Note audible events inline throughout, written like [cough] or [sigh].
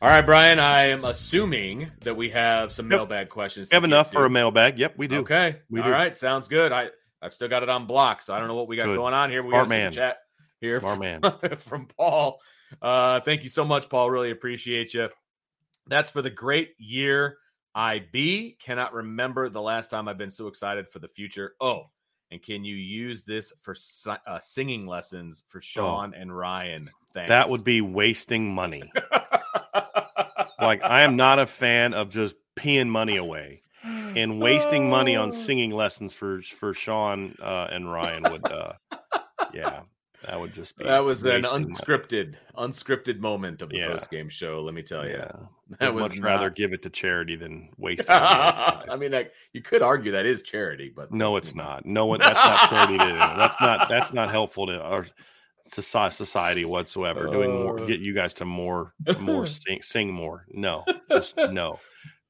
All right, Brian. I am assuming that we have some Yep. mailbag questions. We have enough for a mailbag. Yep, we do. Okay. We All do. right. Sounds good. I I've still got it on block, so I don't know what we got Good. going on here. We got some man. chat here Smart man. [laughs] from Paul. Uh, thank you so much, Paul. Really appreciate you. That's for the great year I be. Cannot remember the last time I've been so excited for the future. Oh, and can you use this for uh, singing lessons for Sean and Ryan? Thanks. Oh. That would be wasting money. [laughs] like I am not a fan of just peeing money away and wasting money on Oh. singing lessons for for Sean uh, and Ryan would uh yeah, that would just be That was an unscripted, unscripted moment of the Yeah. post game show. Let me tell you, Yeah. [laughs] that I'd was much rather give it to charity than waste it. [laughs] I mean, that you could argue that is charity, but No, it's not. No one. That's not charity. To. That's not. That's not helpful to our society whatsoever. Doing more, Uh. get you guys to more, more [laughs] sing, sing more. No, just no.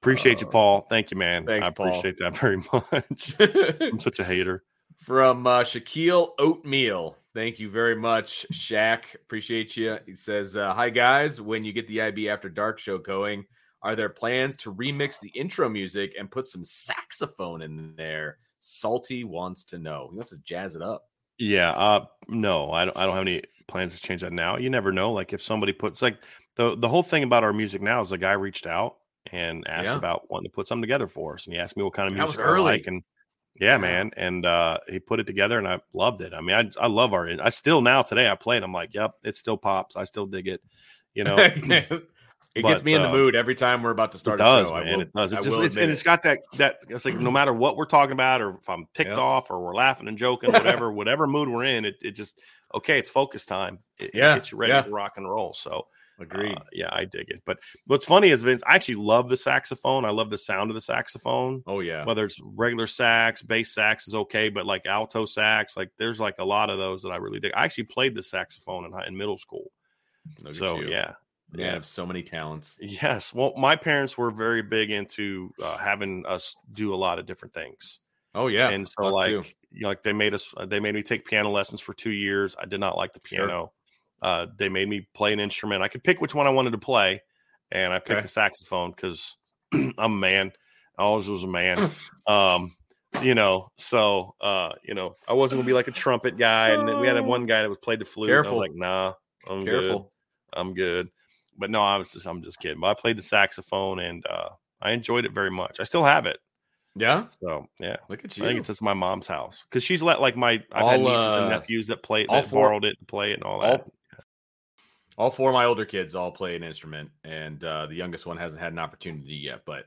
Appreciate you, Paul. Thank you, man. Thanks, I Paul. appreciate that very much. I'm such a hater. From uh, Shaquille Oatmeal. Thank you very much, Shaq. Appreciate you. He says, uh, Hi, guys. When you get the IB After Dark show going, are there plans to remix the intro music and put some saxophone in there? Salty wants to know. He wants to jazz it up. Yeah. Uh, no, I don't. I don't have any plans to change that now. You never know. Like if somebody puts like the the whole thing about our music now is the guy reached out and asked Yeah. about wanting to put something together for us, and he asked me what kind of music I like, and yeah, man, and uh, he put it together, and I loved it. I mean, I I love our. I still now today I play it. I'm like, yep, it still pops. I still dig it. You know, [laughs] it gets But, me in the uh, mood every time we're about to start. it does, a show. I man. will- it does. I It just it's, and it's it. got that that it's like no matter what we're talking about, or if I'm ticked Yep. off, or we're laughing and joking, [laughs] whatever, whatever mood we're in, it it just okay. It's focus time. It, it gets you ready yeah. to rock and roll. So Agreed. uh, yeah, I dig it. But what's funny is Vince, I actually love the saxophone. I love the sound of the saxophone. oh yeah. Whether it's regular sax, bass sax is okay, but like alto sax, like there's like a lot of those that I really dig. I actually played the saxophone in, high- in middle school. Look so you. yeah, Man yeah. of so many talents. Yes. Well, my parents were very big into uh, having us do a lot of different things. Oh yeah. and so us like, you know, like they made us, uh, they made me take piano lessons for two years. I did not like the Sure. Uh, they made me play an instrument. I could pick which one I wanted to play, and I picked Okay. the saxophone because [clears throat] I'm a man. I always was a man. [laughs] um, you know, so uh, you know, I wasn't gonna be like a trumpet guy. And then we had one guy that was played the flute. and I was like, nah, I'm good. Careful. I'm good. But no, I was just I'm just kidding. But I played the saxophone and uh I enjoyed it very much. I still have it. Yeah. So yeah. Look at you. I think it's at my mom's house. Because she's let like my I've All, had nieces and uh, nephews that play all that four- borrowed it to play it and all that. all, all four of my older kids all play an instrument, and uh, the youngest one hasn't had an opportunity yet. But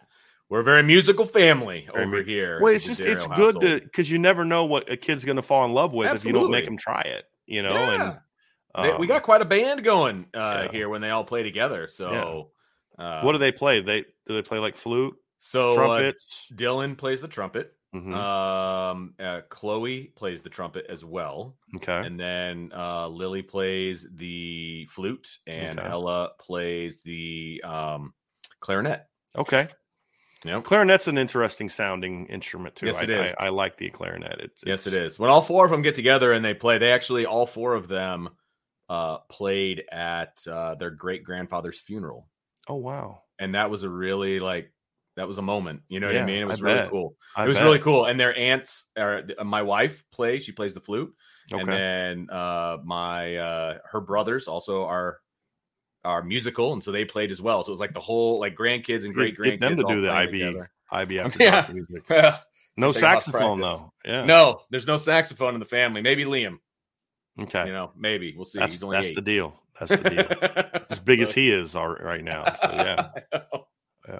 we're a very musical family Very over here. well, it's just it's Darrow good to because you never know what a kid's gonna fall in love with if you don't make Absolutely. them try it, you know. Yeah. And They- we um, got quite a band going uh, yeah. here when they all play together. So, uh, what do they play? They do they play like flute, So uh. Dylan plays the trumpet. Mhm. Um, uh, Chloe plays the trumpet as well, okay. and then uh, Lily plays the flute, and Okay. Ella plays the um, clarinet. Okay. Yep. Clarinet's an interesting sounding instrument too. Yes, I, it is. I, I like the clarinet. It's, Yes, it's- When all four of them get together and they play, they actually all four of them uh, played at uh, their great grandfather's funeral, Oh wow. and that was a really like that was a moment. You know what I mean? It I was really bet. cool. I it was bet. really cool. And their aunts, or my wife plays. She plays the flute, and Okay. then uh, my uh, her brothers also are are musical, and so they played as well. So it was like the whole like grandkids and great grandkids them to do the IB. together. [laughs] Yeah. music. no, No Take 'em out to saxophone though. Yeah. No, there's no saxophone in the family. Maybe Liam. Okay. You know, maybe we'll see. that's He's only that's eight. the deal. That's the deal. [laughs] as big as he is are, right now. So yeah. [laughs] Yeah.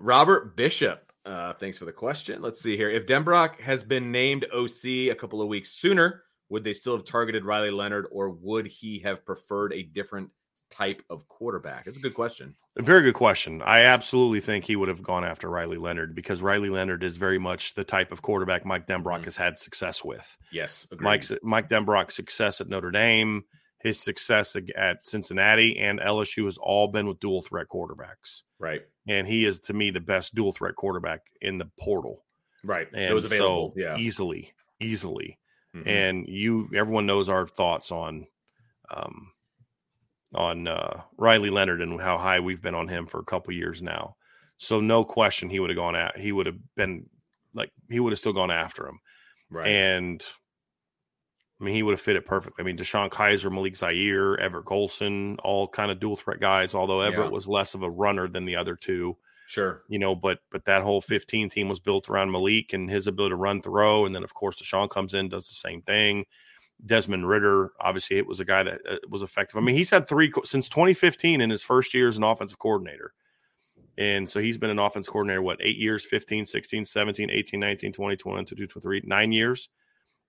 Robert Bishop, uh, thanks for the question. Let's see here. If Denbrock has been named OC a couple of weeks sooner, would they still have targeted Riley Leonard, or would he have preferred a different type of quarterback? It's a good question. A very good question. I absolutely think he would have gone after Riley Leonard because Riley Leonard is very much the type of quarterback Mike Denbrock Mhm. has had success with. Yes, agreed. Mike's Mike Denbrock's success at Notre Dame, his success at Cincinnati and LSU has all been with dual threat quarterbacks. right, And he is to me the best dual threat quarterback in the portal. right. And it was available. so yeah, easily, easily. Mhm. And you everyone knows our thoughts on um on uh Riley Leonard and how high we've been on him for a couple years now. So no question he would have gone at he would have been like he would have still gone after him. right. And I mean, he would have fit it perfectly. I mean, DeShone Kizer, Malik Zaire, Everett Golson, all kind of dual threat guys. Although Everett Yeah. was less of a runner than the other two, sure. you know. But but that whole 15 team was built around Malik and his ability to run, throw, and then of course DeShone comes in, does the same thing. Desmond Ridder, obviously, it was a guy that uh, was effective. I mean, he's had three since 2015 in his first year as an offensive coordinator. And so he's been an offense coordinator, what, eight years, 15, 16, 17, 18, 19, 20, 21, 22, 23, nine years.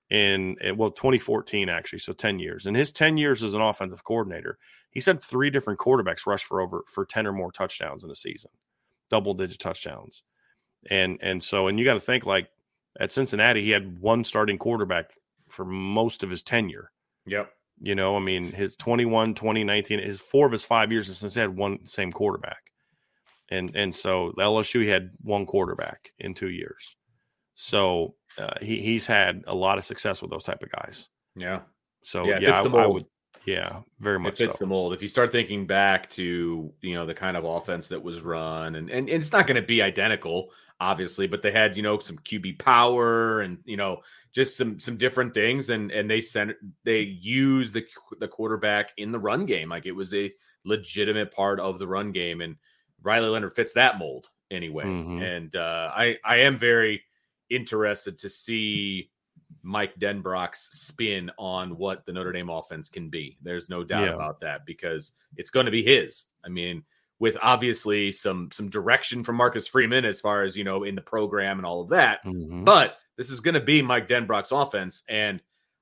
In, in well, 2014, actually. So 10 years. In his 10 years as an offensive coordinator, he's had three different quarterbacks rush for over for 10 or more touchdowns in a season, double digit touchdowns. And and so, and you got to think like at Cincinnati, he had one starting quarterback for most of his tenure. Yep. You know, I mean, his 21, 2019, his four of his five years since he had one same quarterback. And and so the LSU he had one quarterback in two years. So uh, he he's had a lot of success with those type of guys. Yeah. So Yeah, it yeah, I, I would yeah, very It much fits so. the mold. If you start thinking back to you know the kind of offense that was run, and and, and it's not going to be identical, obviously, but they had you know some QB power and you know just some some different things, and and they sent they used the the quarterback in the run game like it was a legitimate part of the run game, and Riley Leonard fits that mold anyway. Mhm. And uh, I I am very interested to see Mike Denbrock's spin on what the Notre Dame offense can be. There's no doubt Yeah. about that because it's going to be his. I mean, with obviously some some direction from Marcus Freeman as far as you know in the program and all of that, Mhm. but this is going to be Mike Denbrock's offense, and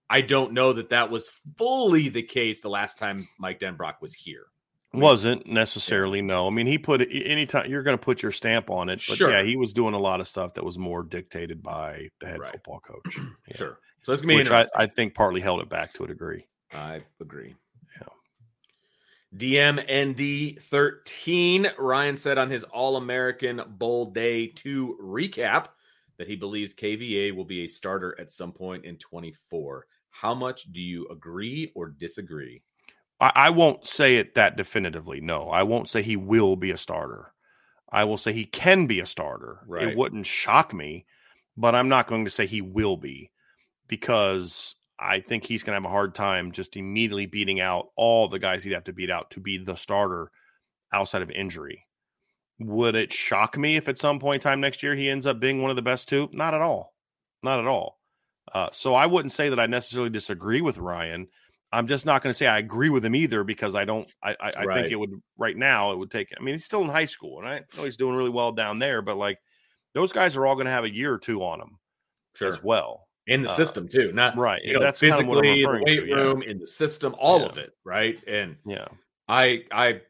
I don't know that that was fully the case the last time Mike Denbrock was here. Wasn't necessarily no. I mean, he put anytime you're going to put your stamp on it, but Sure. yeah, he was doing a lot of stuff that was more dictated by the head Right. football coach. [clears throat] Yeah. Sure. So that's going to be which I. I think partly held it back to a degree. I agree. Yeah. DMND 13. Ryan said on his All American Bowl Day 2 recap that he believes KVA will be a starter at some point in 24. How much do you agree or disagree? I, I won't say it that definitively. No, I won't say he will be a starter. I will say he can be a starter. Right. It wouldn't shock me, but I'm not going to say he will be because I think he's going to have a hard time just immediately beating out all the guys he'd have to beat out to be the starter outside of injury. Would it shock me if at some point in time next year he ends up being one of the best two? Not at all. Not at all. Uh, so I wouldn't say that I necessarily disagree with Ryan. I'm just not going to say I agree with him either because I don't. I, I, I Right. think it would right now. It would take. I mean, he's still in high school, and I know he's doing really well down there. But like, those guys are all going to have a year or two on them as well. In the Uh, system, too. Not Right. you know, That's kind of physically, I'm in the weight to. Yeah. room, in the system, all Yeah. of it, right? And Yeah. I I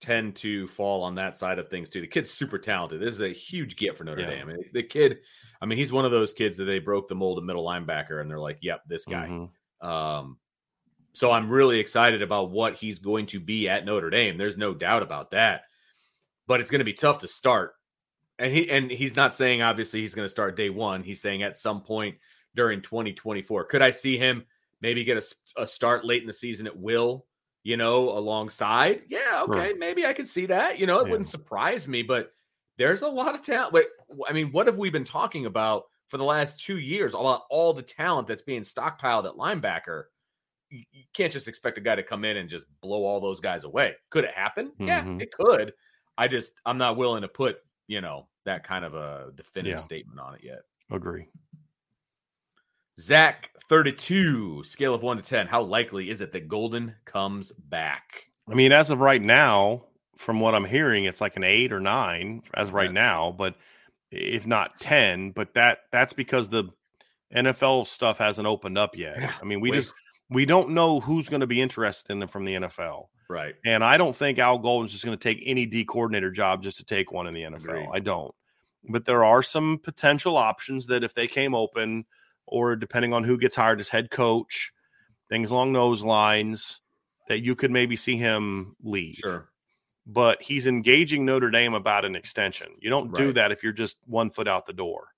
tend to fall on that side of things too. The kid's super talented. This is a huge get for Notre Yeah. Dame. The kid, I mean, he's one of those kids that they broke the mold of middle linebacker, and they're like, "Yep, this guy." Mhm. Um, so I'm really excited about what he's going to be at Notre Dame. There's no doubt about that. But it's going to be tough to start. And he and he's not saying obviously he's going to start day one. He's saying at some point during 2024. Could I see him maybe get a start late in the season at will? You know, alongside. Yeah, okay, maybe I could see that. You know, it Yeah. wouldn't surprise me, but there's a lot of talent. Wait, I mean, what have we been talking about for the last two years about all the talent that's being stockpiled at linebacker? You, can't just expect a guy to come in and just blow all those guys away. Could it happen? Yeah, Mhm. it could. I just I'm not willing to put you know that kind of a definitive Yeah. statement on it yet. Agree. Zach 32, scale of one to 10. How likely is it that Golden comes back? I mean, as of right now, from what I'm hearing, it's like an eight or nine as of right Okay. now, but if not ten. But that that's because the NFL stuff hasn't opened up yet. [laughs] I mean, we wait. just we don't know who's going to be interested in them from the NFL. Right. And I don't think Al Golden's just going to take any D coordinator job just to take one in the NFL. Agreed. I don't. But there are some potential options that if they came open, or depending on who gets hired as head coach, things along those lines, that you could maybe see him leave. Sure. But he's engaging Notre Dame about an extension. You don't do that if you're just one foot out the door.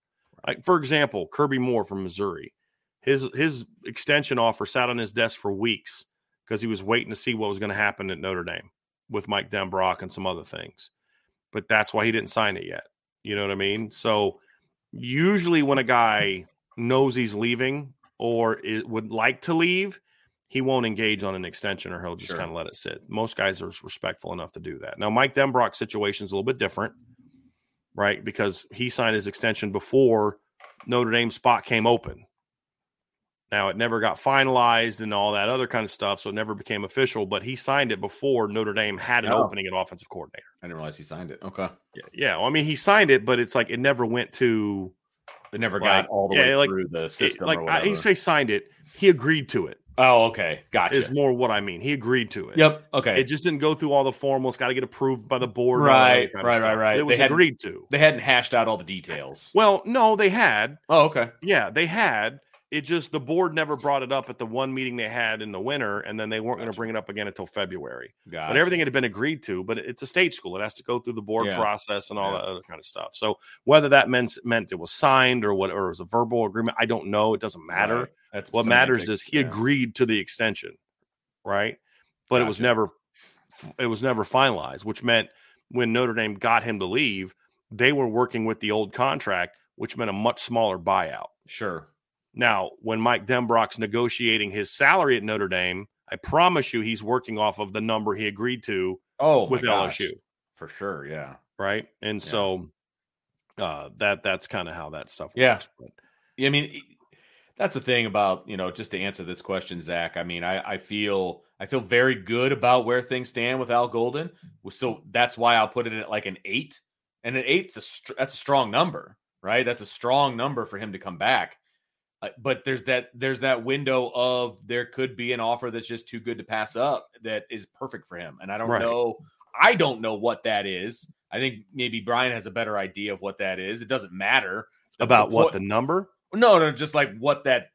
Like for example, Kirby Moore from Missouri, his his extension offer sat on his desk for weeks because he was waiting to see what was going to happen at Notre Dame with Mike Denbrock and some other things. But that's why he didn't sign it yet. You know what I mean? So usually when a guy knows he's leaving or it would like to leave, he won't engage on an extension or he'll just Sure. kind of let it sit. Most guys are respectful enough to do that. Now, Mike Denbrock's situation is a little bit different, right? Because he signed his extension before Notre Dame's spot came open. Now, it never got finalized and all that other kind of stuff, so it never became official, but he signed it before Notre Dame had an Oh. opening at offensive coordinator. I didn't realize he signed it. Okay. Yeah, yeah. Well, I mean, he signed it, but it's like it never went to It never Like, got all the yeah, way like- through the it- system. like or I, he say signed it. He agreed to it. oh, okay. Gotcha. Is more what I mean. He agreed to it. Yep. Okay. It just didn't go through all the formals. Got to get approved by the board. and all that other Right, right, right, right. It They was hadn't- agreed to. they hadn't hashed out all the details. Well, no, they had. Oh, okay. Yeah, they had. It just the board never brought it up at the one meeting they had in the winter, and then they weren't going to bring it up again until February. Got But everything had been agreed to. But it's a state school; it has to go through the board Yeah. process and all Yeah. that other kind of stuff. So whether that meant meant it was signed or what, or it was a verbal agreement, I don't know. It doesn't matter. Right. That's What matters is he yeah. agreed to the extension, right? But it was never it was never finalized, which meant when Notre Dame got him to leave, they were working with the old contract, which meant a much smaller buyout. Sure. Now, when Mike Denbrock's negotiating his salary at Notre Dame, I promise you he's working off of the number he agreed to Oh, with gosh. LSU, for sure. Yeah. right? And Yeah. so uh, that that's kind of how that stuff Yeah. works. But I mean, that's the thing about you know just to answer this question, Zach. I mean, I, I feel I feel very good about where things stand with Al Golden. So that's why I'll put it at like an eight, and an eight's a str- that's a strong number, right? That's a strong number for him to come back. But there's that there's that window of there could be an offer that's just too good to pass up that is perfect for him, and I don't Right. know. I don't know what that is. I think maybe Brian has a better idea of what that is. It doesn't matter about The what the number? no, no, just like what that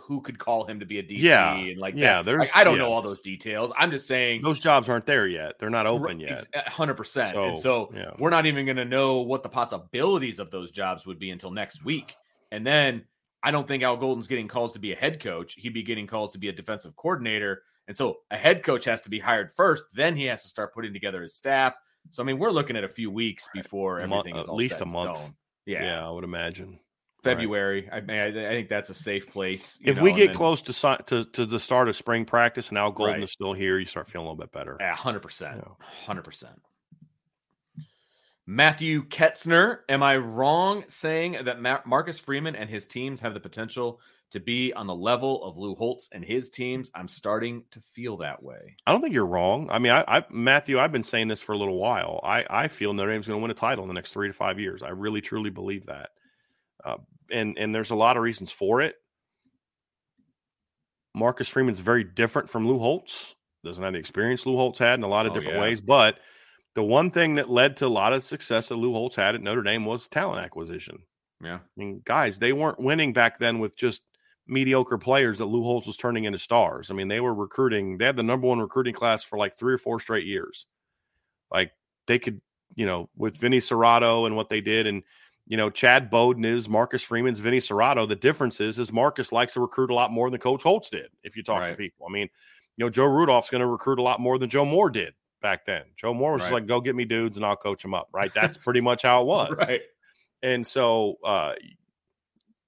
who could call him to be a DC Yeah. and like Yeah, that. there's- Like, I don't yeah. know all those details. I'm just saying Those jobs aren't there yet. They're not open yet. hundred percent. And So, so yeah. we're not even going to know what the possibilities of those jobs would be until next week. And then I don't think Al Golden's getting calls to be a head coach. He'd be getting calls to be a defensive coordinator. And so a head coach has to be hired first. Then he has to start putting together his staff. So I mean, we're looking at a few weeks before month- everything is at least a month. Yeah. Yeah, I would imagine. February. I mean, I, I think that's a safe place. you If know, we get then- close to, to to the start of spring practice and Al Golden Right. is still here, you start feeling a little bit better. Yeah, hundred percent, hundred percent. Matthew Ketzner, am I wrong saying that Ma- Marcus Freeman and his teams have the potential to be on the level of Lou Holtz and his teams? I'm starting to feel that way. I don't think you're wrong. I mean, I, I Matthew, I've been saying this for a little while. I, I feel Notre Dame's going to win a title in the next three to five years. I really truly believe that. Uh, and and there's a lot of reasons for it. Marcus Freeman's very different from Lou Holtz. Doesn't have the experience Lou Holtz had in a lot of Oh, different yeah. ways. But the one thing that led to a lot of success that Lou Holtz had at Notre Dame was talent acquisition. Yeah, I mean, guys, they weren't winning back then with just mediocre players that Lou Holtz was turning into stars. I mean, they were recruiting, they had the number one recruiting class for like three or four straight years. Like they could, you know, with Vinny Cerrato and what they did, and you know, Chad Bowden is Marcus Freeman's Vinny Cerrato. The difference is is Marcus likes to recruit a lot more than Coach Holtz did, if you talk to people. I mean, you know, Joe Rudolph's going to recruit a lot more than Joe Moore did back then. Joe Moore was just Right. like, go get me dudes and I'll coach them up. Right. [laughs] That's pretty much how it [laughs] was. right. And so uh,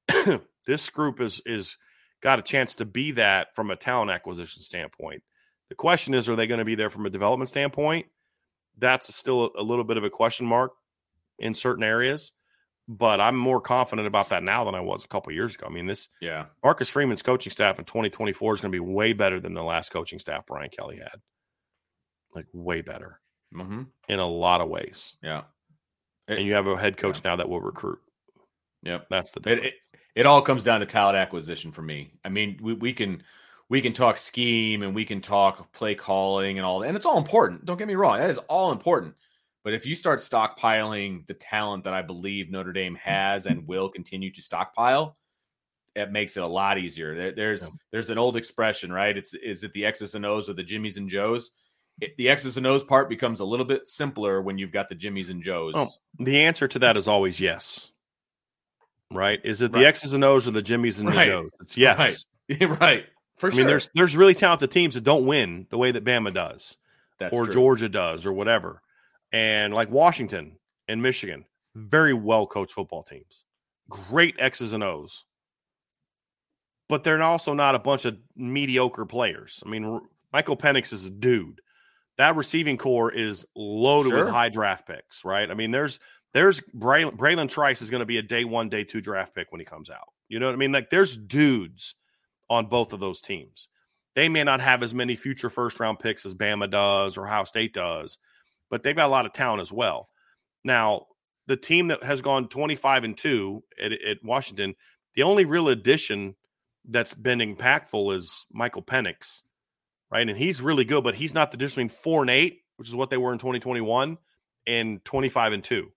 [clears throat] this group is is got a chance to be that from a talent acquisition standpoint. The question is, are they going to be there from a development standpoint? That's still a, a little bit of a question mark in certain areas, but I'm more confident about that now than I was a couple years ago. I mean, this Yeah, Marcus Freeman's coaching staff in 2024 is going to be way better than the last coaching staff Brian Kelly had. Like way better hmm in a lot of ways. yeah, And you have a head coach now that will recruit. yep. That's the It, difference. it it all comes down to talent acquisition for me. I mean, we, we can we can talk scheme and we can talk play calling and all that, and it's all important. Don't get me wrong; that is all important. But if you start stockpiling the talent that I believe Notre Dame has and [laughs] will continue to stockpile, it makes it a lot easier. There, there's Yeah. there's an old expression, right? It's is it the X's and O's or the Jimmies and Joes? It, the X's and O's part becomes a little bit simpler when you've got the Jimmies and Joes. Oh, The answer to that is always yes. Right? Is it the Right. X's and O's or the Jimmies and Right. the Joes? It's yes. Right. [laughs] right. For I sure. mean, there's there's really talented teams that don't win the way that Bama does, That's or true. Georgia does, or whatever. And like Washington and Michigan, very well coached football teams, great X's and O's, but they're also not a bunch of mediocre players. I mean, Michael Penix is a dude. That receiving corps is loaded Sure. with high draft picks, right? I mean, there's there's Braylon, Bralen Trice is going to be a day one, day two draft pick when he comes out. You know what I mean? Like there's dudes on both of those teams. They may not have as many future first round picks as Bama does or Ohio State does, but they've got a lot of talent as well. Now, the team that has gone 25 and 2 at, at Washington, the only real addition that's been impactful is Michael Penix, right? And he's really good, but he's not the difference between 4 and 8, which is what they were in 2021, and 25 and 2.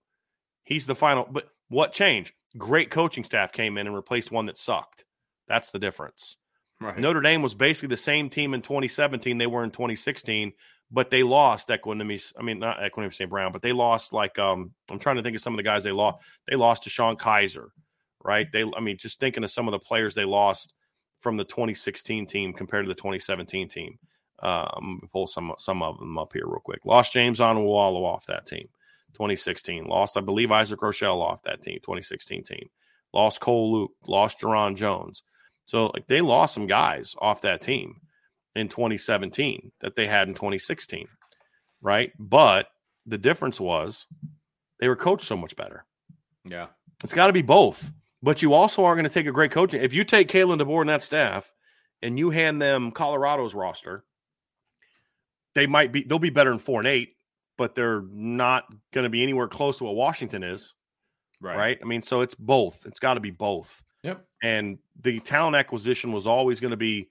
He's the final. But what changed? Great coaching staff came in and replaced one that sucked. That's the difference. Right. Notre Dame was basically the same team in 2017 they were in 2016, but they lost Equanimeous. I mean, not Equanimeous St. Brown, but they lost like um. I'm trying to think of some of the guys they lost. They lost DeShone Kizer, right? They, I mean, just thinking of some of the players they lost from the 2016 team compared to the 2017 team. Um, I'm going to pull some some of them up here real quick. Lost James Onwualu off that team, 2016. Lost, I believe, Isaac Rochell off that team, 2016 team. Lost Cole Luke. Lost Jarron Jones. So like they lost some guys off that team in 2017 that they had in 2016, right? But the difference was they were coached so much better. Yeah. It's got to be both. But you also aren't going to take a great coaching. If you take Kalen DeBoer and that staff and you hand them Colorado's roster, they might be they'll be better in four and eight, but they're not going to be anywhere close to what Washington is. Right. right? I mean, so it's both. It's got to be both. Yep. And the talent acquisition was always going to be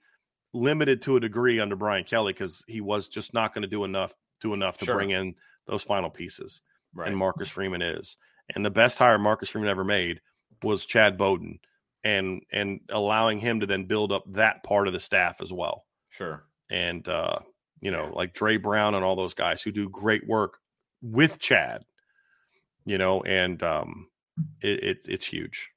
limited to a degree under Brian Kelly because he was just not going to do enough do enough to sure. bring in those final pieces. Right. And Marcus Freeman is. And the best hire Marcus Freeman ever made was Chad Bowden and and allowing him to then build up that part of the staff as well. Sure. And uh, you know, like Dre Brown and all those guys who do great work with Chad, you know, and um it, it it's huge.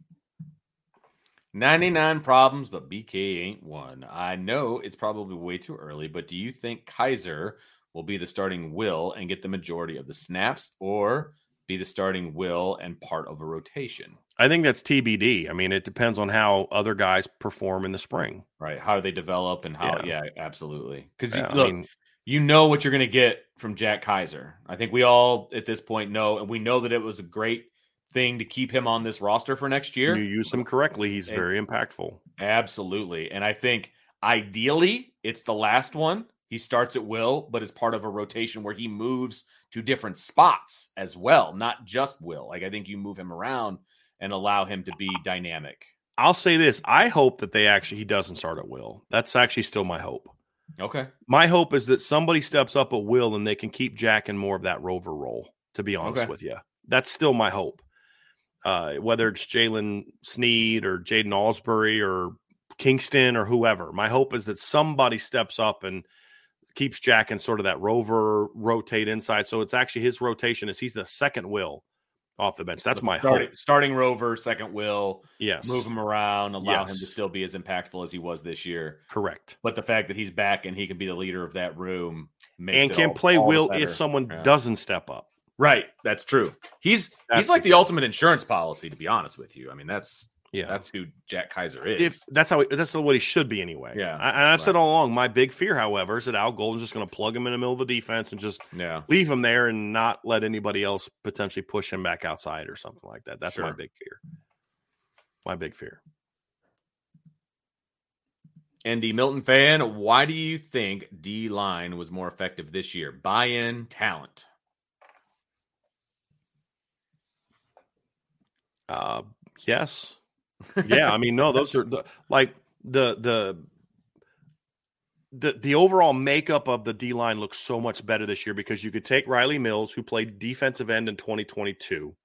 99 problems, but BK ain't one. I know it's probably way too early, but do you think Kiser will be the starting will and get the majority of the snaps, or be the starting will and part of a rotation? I think that's TBD. I mean, it depends on how other guys perform in the spring. Right. How they develop and how, yeah, yeah absolutely. Because yeah, look, I mean, you know what you're going to get from Jack Kiser. I think we all at this point know, and we know that it was a great thing to keep him on this roster for next year. You use him correctly, he's and, very impactful. Absolutely. And I think ideally it's the last one. He starts at will, but it's part of a rotation where he moves to different spots as well, not just will. Like I think you move him around and allow him to be dynamic. I'll say this. I hope that they actually he doesn't start at will. That's actually still my hope. Okay. My hope is that somebody steps up at will and they can keep Jack in more of that rover role, to be honest okay. with you. That's still my hope. Uh, whether it's Jaylen Sneed or Jaiden Ausberry or Kyngstonn or whoever. My hope is that somebody steps up and keeps Jack in sort of that rover rotate inside. So it's actually his rotation is he's the second will off the bench. That's my starting, hope. Starting rover, second will. Yes. Move him around, allow yes. him to still be as impactful as he was this year. Correct. But the fact that he's back and he can be the leader of that room and can all, play all will if someone yeah. doesn't step up. Right. That's true. He's that's he's like the, the ultimate insurance policy, to be honest with you. I mean, that's yeah, that's who Jack Kiser is. If that's how that's what he should be anyway. Yeah, I, and I've right. said all along. My big fear, however, is that Al Golden's just going to plug him in the middle of the defense and just yeah. leave him there and not let anybody else potentially push him back outside or something like that. That's sure. my big fear. My big fear. Andy Milton fan, why do you think D line was more effective this year? Buy in, talent. Uh, yes. Yeah, I mean, no, [laughs] those are the, like the the the the overall makeup of the D line looks so much better this year because you could take Rylie Mills, who played defensive end in 2022,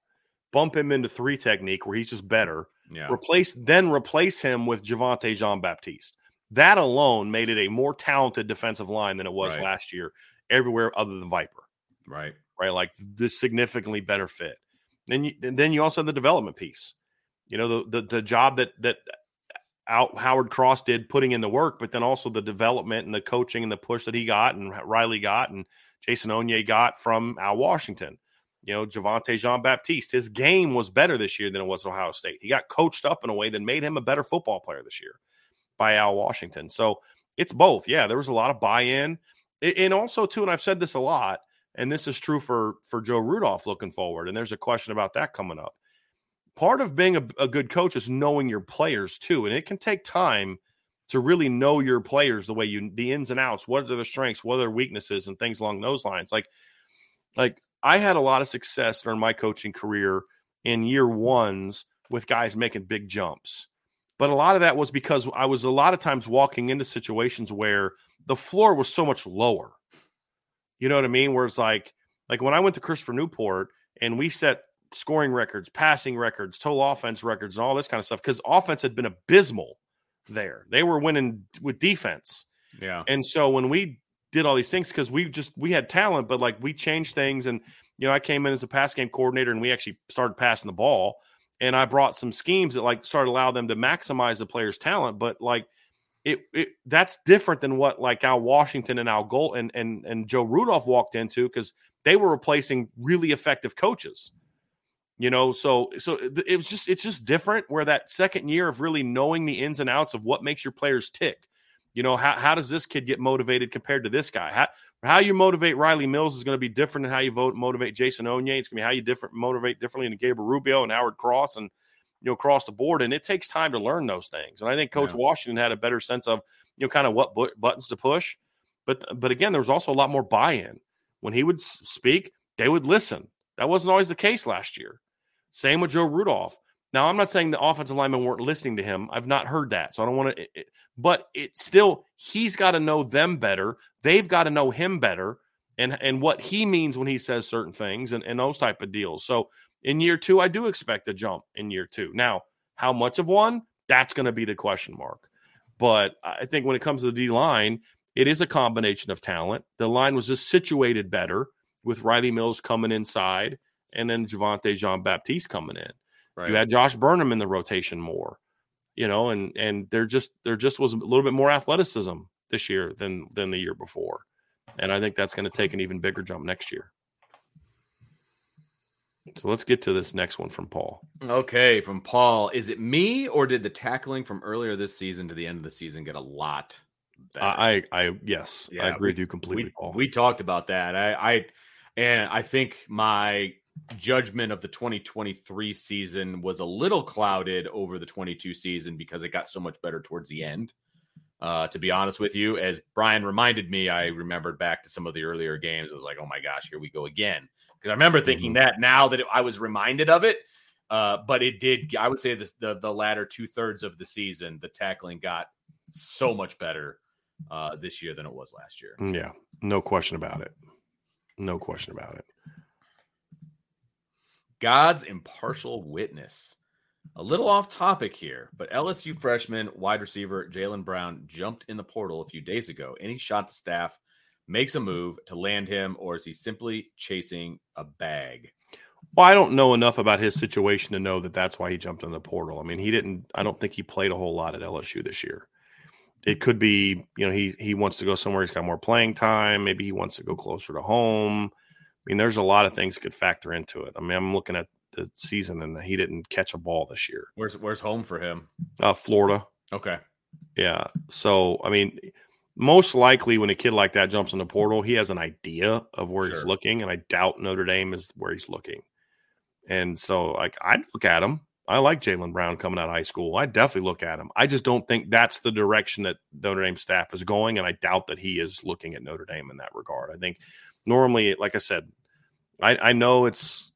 bump him into three technique where he's just better. Yeah. Replace then replace him with Javontae Jean Baptiste. That alone made it a more talented defensive line than it was right. last year, everywhere other than Viper. Right. Right. Like this significantly better fit. Then you then you also have the development piece. You know, the the, the job that that out Howard Cross did putting in the work, but then also the development and the coaching and the push that he got and Riley got and Jason Onye got from Al Washington. You know, Javontae Jean Baptiste, his game was better this year than it was at Ohio State. He got coached up in a way that made him a better football player this year by Al Washington. So it's both. Yeah, there was a lot of buy-in. And also, too, and I've said this a lot, and this is true for for Joe Rudolph looking forward. And there's a question about that coming up. Part of being a, a good coach is knowing your players too, and it can take time to really know your players the way you the ins and outs. What are their strengths? What are their weaknesses? And things along those lines. Like, like I had a lot of success during my coaching career in year ones with guys making big jumps. But a lot of that was because I was a lot of times walking into situations where the floor was so much lower you know what I mean? Where it's like, like when I went to Christopher Newport and we set scoring records, passing records, total offense records, and all this kind of stuff because offense had been abysmal there. They were winning with defense. Yeah. And so when we did all these things, because we just we had talent, but like we changed things. And you know, I came in as a pass game coordinator and we actually started passing the ball. And I brought some schemes that like started allow them to maximize the player's talent, but like it, it that's different than what like Al Washington and Al Golden and and Joe Rudolph walked into because they were replacing really effective coaches. You know, so so it was just it's just different where that second year of really knowing the ins and outs of what makes your players tick. You know, how, how does this kid get motivated compared to this guy? How, how you motivate Rylie Mills is going to be different than how you vote motivate Jason Onye. It's going to be how you different motivate differently than Gabriel Rubio and Howard Cross and you know across the board. And it takes time to learn those things. And I think Coach yeah. Washington had a better sense of you know kind of what bu- buttons to push. But but again, there was also a lot more buy-in when he would speak. They would listen. That wasn't always the case last year. Same with Joe Rudolph. Now, I'm not saying the offensive linemen weren't listening to him. I've not heard that. So I don't want to, but it's still, he's got to know them better. They've got to know him better and, and what he means when he says certain things and, and those type of deals. So in year two, I do expect a jump in year two. Now, how much of one? That's going to be the question mark. But I think when it comes to the D line, it is a combination of talent. The line was just situated better with Riley Mills coming inside and then Javontae Jean Baptiste coming in. Right. You had Josh Burnham in the rotation more, you know, and and there just there just was a little bit more athleticism this year than than the year before, and I think that's going to take an even bigger jump next year. So let's get to this next one from Paul. Okay, from Paul, is it me or did the tackling from earlier this season to the end of the season get a lot? Better? I, I, yes, yeah, I agree we, with you completely, we, Paul. We talked about that. I, I, and I think my judgment of the 2023 season was a little clouded over the 22 season because it got so much better towards the end. Uh, to be honest with you, as Brian reminded me, I remembered back to some of the earlier games. I was like, oh my gosh, here we go again. Because I remember thinking mm-hmm. that now that it, I was reminded of it. Uh, but it did, I would say the, the, the latter two thirds of the season, the tackling got so much better uh, this year than it was last year. Yeah, no question about it. No question about it. God's impartial witness. A little off topic here, but LSU freshman wide receiver Jalen Brown jumped in the portal a few days ago. Any shot the staff makes a move to land him, or is he simply chasing a bag? Well, I don't know enough about his situation to know that that's why he jumped in the portal. I mean, he didn't. I don't think he played a whole lot at LSU this year. It hmm. could be, you know, he he wants to go somewhere he's got more playing time. Maybe he wants to go closer to home. I mean, there's a lot of things that could factor into it. I mean, I'm looking at the season and he didn't catch a ball this year. Where's where's home for him? Uh, Florida. Okay. Yeah. So I mean, most likely when a kid like that jumps in the portal, he has an idea of where sure. he's looking, and I doubt Notre Dame is where he's looking. And so, like, I'd look at him. I like Jalen Brown coming out of high school. I definitely look at him. I just don't think that's the direction that Notre Dame staff is going, and I doubt that he is looking at Notre Dame in that regard. I think normally, like I said, I, I know it's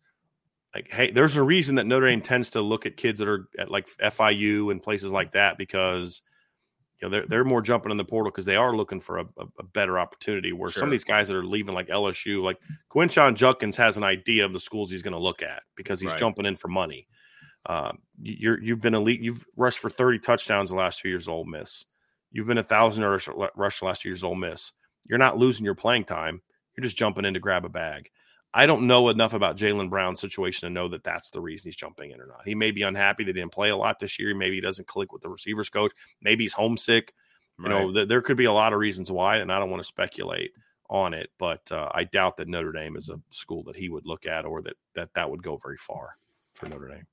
like, hey, there's a reason that Notre Dame tends to look at kids that are at like FIU and places like that because you know they're they're more jumping in the portal because they are looking for a, a, better opportunity. Where sure. some of these guys that are leaving like LSU, like Quinshon Judkins, has an idea of the schools he's going to look at because he's right. jumping in for money. Um, you're you've been elite. You've rushed for 30 touchdowns the last two years. Ole Miss. You've been a thousand rush, rush the last two years. Ole Miss. You're not losing your playing time. You're just jumping in to grab a bag. I don't know enough about Jalen Brown's situation to know that that's the reason he's jumping in or not. He may be unhappy that he didn't play a lot this year. Maybe he doesn't click with the receivers coach. Maybe he's homesick. Right. You know, th- there could be a lot of reasons why, and I don't want to speculate on it. But uh, I doubt that Notre Dame is a school that he would look at, or that that that would go very far for Notre Dame.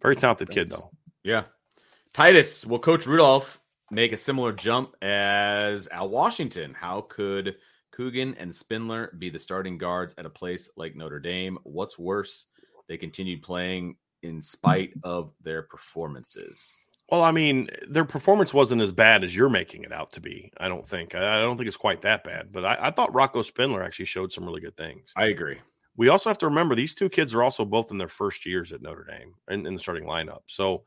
Very talented Thanks. kid, though. Yeah, Titus. Will Coach Rudolph make a similar jump as Al Washington? How could Coogan and Spindler be the starting guards at a place like Notre Dame. What's worse, they continued playing in spite of their performances. Well, I mean, their performance wasn't as bad as you're making it out to be. I don't think. I don't think it's quite that bad. But I, I thought Rocco Spindler actually showed some really good things. I agree. We also have to remember these two kids are also both in their first years at Notre Dame in, in the starting lineup. So,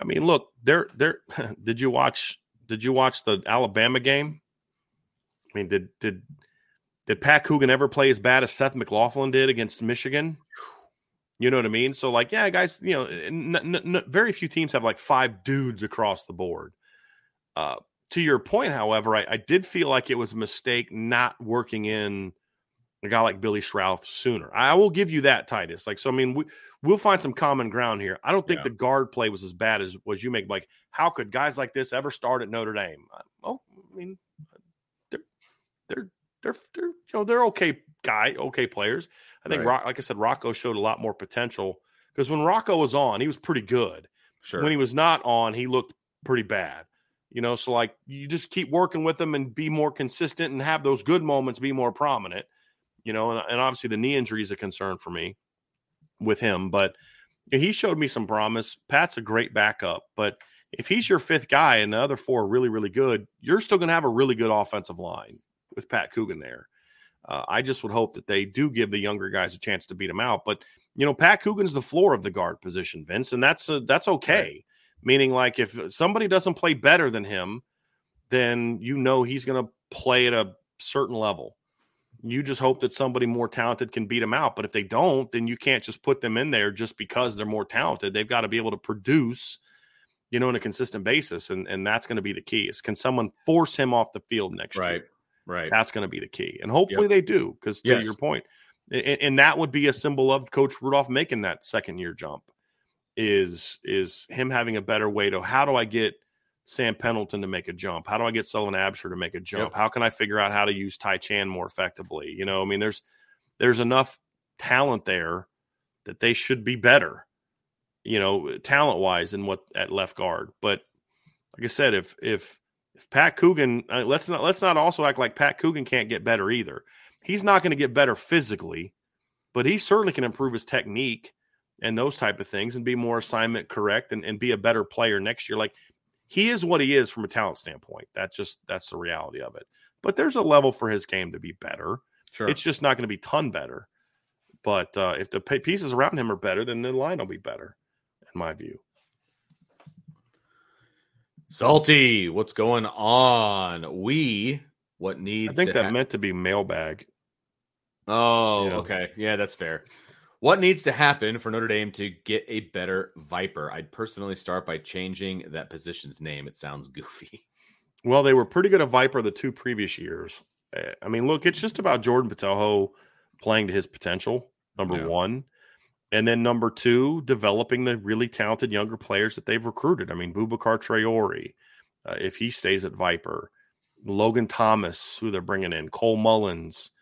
I mean, look, they're they're. [laughs] did you watch? Did you watch the Alabama game? I mean, did did did Pat Coogan ever play as bad as Seth McLaughlin did against Michigan? You know what I mean? So, like, yeah, guys, you know, n- n- n- very few teams have like five dudes across the board. Uh, to your point, however, I, I, did feel like it was a mistake not working in a guy like Billy Schrauth sooner. I will give you that, Titus. Like, so I mean, we we'll find some common ground here. I don't think yeah. the guard play was as bad as was you make. Like, how could guys like this ever start at Notre Dame? Well, I mean, they're they're they're you know they're okay guy, okay players. I think, right. Rock, like I said, Rocco showed a lot more potential because when Rocco was on, he was pretty good. Sure. When he was not on, he looked pretty bad. You know, so like you just keep working with them and be more consistent and have those good moments be more prominent. You know, and, and obviously the knee injury is a concern for me with him, but he showed me some promise. Pat's a great backup, but if he's your fifth guy and the other four are really, really good, you're still going to have a really good offensive line with Pat Coogan there. Uh, I just would hope that they do give the younger guys a chance to beat him out. But you know, Pat Coogan's the floor of the guard position, Vince, and that's uh, that's okay. Right. Meaning, like if somebody doesn't play better than him, then you know he's going to play at a certain level. You just hope that somebody more talented can beat him out. But if they don't, then you can't just put them in there just because they're more talented. They've got to be able to produce, you know, on a consistent basis, and and that's going to be the key. Is can someone force him off the field next right. year? Right. That's going to be the key. And hopefully yep. they do, because to yes. your point, and, and, that would be a symbol of Coach Rudolph making that second year jump is is him having a better way to how do I get Sam Pendleton to make a jump? How do I get Sullivan Absher to make a jump? Yep. How can I figure out how to use Ty Chan more effectively? You know, I mean, there's there's enough talent there that they should be better, you know, talent wise than what at left guard. But like I said, if if if Pat Coogan, uh, let's not let's not also act like Pat Coogan can't get better either. He's not going to get better physically, but he certainly can improve his technique and those type of things and be more assignment correct and, and be a better player next year. Like he is what he is from a talent standpoint. That's just that's the reality of it. But there's a level for his game to be better. Sure. It's just not going to be ton better. But uh, if the pieces around him are better, then the line will be better, in my view. Salty, what's going on? We what needs? I think that ha- meant to be mailbag. Oh, yeah. okay, yeah, that's fair. What needs to happen for Notre Dame to get a better Viper? I'd personally start by changing that position's name. It sounds [laughs] goofy. Well, they were pretty good at Viper the two previous years. Eh, I mean, look, it's just about Jordan Botelho playing to his potential. Number yeah. one, and then number two, developing the really talented younger players that they've recruited. I mean, Boubacar Traore, uh, if he stays at Viper, Logan Thomas, who they're bringing in, Cole Mullins.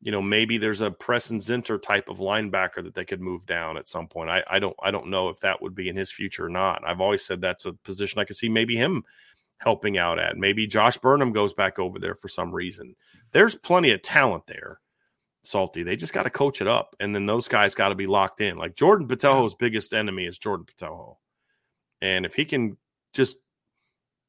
You know, maybe there's a Preston Zinter type of linebacker that they could move down at some point. I, I don't I don't know if that would be in his future or not. I've always said that's a position I could see maybe him helping out at. Maybe Josh Burnham goes back over there for some reason. There's plenty of talent there salty. They just got to coach it up, and then those guys got to be locked in. Like Jordan Botelho's biggest enemy is Jordan Botelho, and if he can just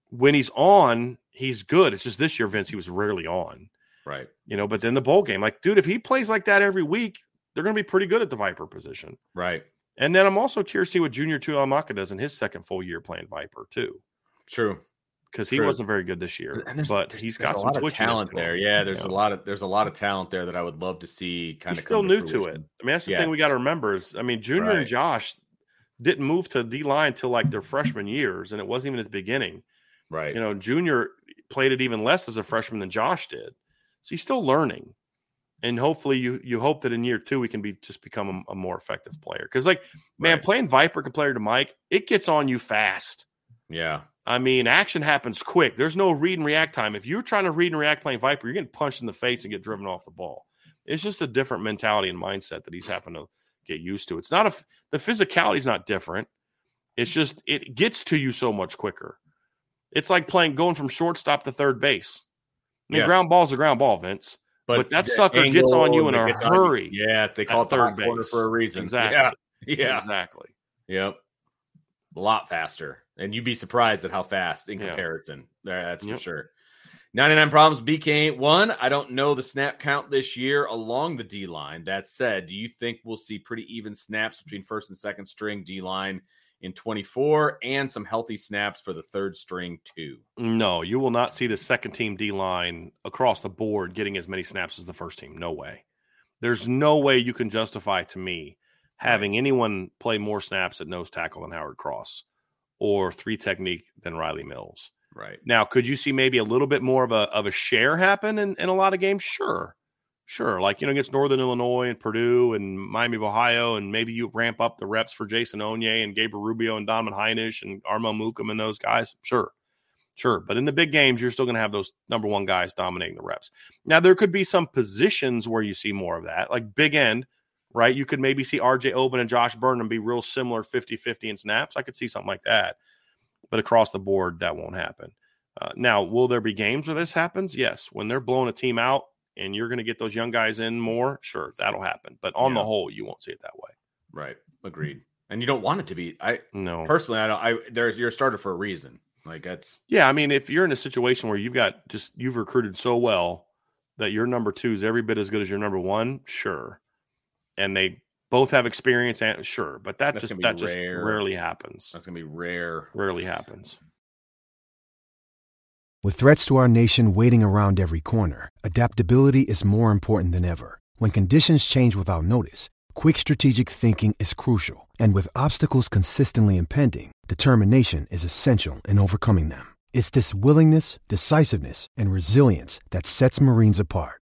when he's on, he's good. It's just this year, Vince, he was rarely on. Right. You know, but then the bowl game, like, dude, if he plays like that every week, they're going to be pretty good at the Viper position. Right. And then I'm also curious to see what Junior Tuihalamaka does in his second full year playing Viper too. True because he wasn't very good this year. but he's got some a lot of talent there. Yeah, there's a lot of there's a lot of talent there that I would love to see. Kind he's of still new to it. I mean, that's the yeah. thing we got to remember is, I mean, Junior right. and Josh didn't move to D line till like their freshman years, and it wasn't even at the beginning. Right. You know, Junior played it even less as a freshman than Josh did, so he's still learning. And hopefully, you you hope that in year two we can be just become a, a more effective player. Because, like, man, right. playing Viper compared to Mike, it gets on you fast. Yeah. I mean, action happens quick. There's no read and react time. If you're trying to read and react playing Viper, you're getting punched in the face and get driven off the ball. It's just a different mentality and mindset that he's having to get used to. It's not a the physicality is not different. It's just it gets to you so much quicker. It's like playing going from shortstop to third base. I mean, yes. ground ball's a ground ball, Vince. But, but that sucker gets on you in a hurry. Yeah, they call it third base for a reason. Exactly. Yeah. [laughs] yeah. Exactly. Yep. A lot faster and you'd be surprised at how fast in comparison. Yeah. That's yep. for sure. 99 problems BK ain't one. I don't know the snap count this year along the D line. That said, do you think we'll see pretty even snaps between first and second string D line in 24 and some healthy snaps for the third string too? No, you will not see the second team D line across the board getting as many snaps as the first team. No way. There's no way you can justify to me having anyone play more snaps at nose tackle than Howard Cross or three technique than Rylie Mills. Right. Now, could you see maybe a little bit more of a of a share happen in, in a lot of games? Sure. Sure. Like, you know, against Northern Illinois and Purdue and Miami of Ohio, and maybe you ramp up the reps for Jason Onye and Gabriel Rubio and Donovan Hinish and Armel Mukam and those guys. Sure. Sure. But in the big games, you're still going to have those number one guys dominating the reps. Now, there could be some positions where you see more of that, like big end right? You could maybe see RJ Oben and Josh Burnham be real similar 50 50 in snaps. I could see something like that. But across the board, that won't happen. Uh, now, will there be games where this happens? Yes. When they're blowing a team out and you're going to get those young guys in more, sure, that'll happen. But on Yeah. the whole, you won't see it that way. Right. Agreed. And you don't want it to be. I No. personally, I don't. I there's you're a starter for a reason. Like that's Yeah, I mean, if you're in a situation where you've got just you've recruited so well that your number two is every bit as good as your number one, sure, and they both have experience, and sure, but that That's just gonna be that just rarely happens. that's gonna be rare. Rarely happens. With threats to our nation waiting around every corner, adaptability is more important than ever. When conditions change without notice, quick strategic thinking is crucial. And with obstacles consistently impending, determination is essential in overcoming them. It's this willingness, decisiveness, and resilience that sets Marines apart.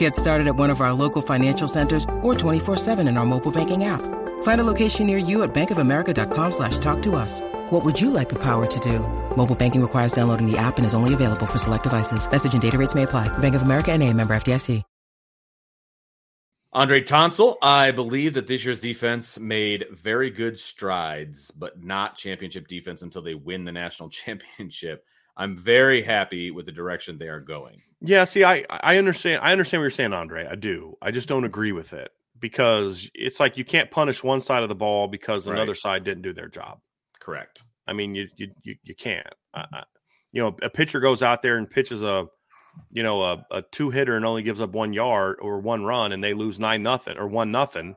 Get started at one of our local financial centers or 24-7 in our mobile banking app. Find a location near you at bankofamerica.com slash talk to us. What would you like the power to do? Mobile banking requires downloading the app and is only available for select devices. Message and data rates may apply. Bank of America and a member FDIC. Andre Tonsil, I believe that this year's defense made very good strides, but not championship defense until they win the national [laughs] championship. I'm very happy with the direction they are going. Yeah, see, I I understand. I understand what you're saying, Andre. I do. I just don't agree with it because it's like you can't punish one side of the ball because Right. another side didn't do their job. Correct. I mean, you you you, you can't. You know, a pitcher goes out there and pitches a, you know, a, a two hitter and only gives up one yard or one run, and they lose nine nothing or one nothing.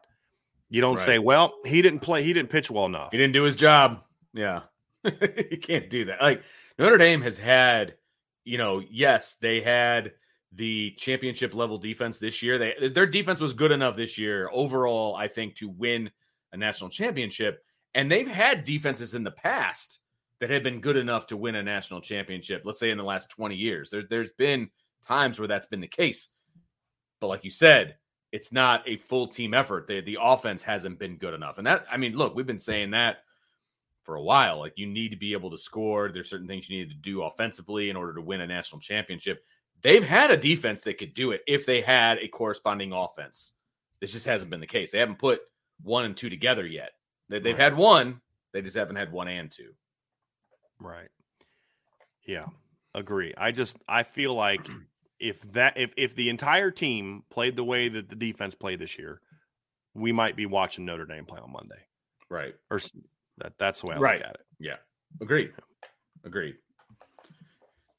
You don't say, well, he didn't play, he didn't pitch well enough. He didn't do his job. Yeah. [laughs] you can't do that. Like Notre Dame has had, you know, yes, they had the championship level defense this year. They their defense was good enough this year overall, I think, to win a national championship. And they've had defenses in the past that have been good enough to win a national championship. Let's say in the last 20 years. There, there's been times where that's been the case. But like you said, it's not a full team effort. The the offense hasn't been good enough. And that I mean, look, we've been saying that for a while. Like you need to be able to score. There's certain things you need to do offensively in order to win a national championship. They've had a defense that could do it if they had a corresponding offense. This just hasn't been the case. They haven't put one and two together yet. They, they've Right. had one. They just haven't had one and two. Right. Yeah, agree. I just I feel like [clears throat] if that if if the entire team played the way that the defense played this year, we might be watching Notre Dame play on Monday. Right. Or that that's the way I Right. look at it. Yeah. Agreed. Agreed.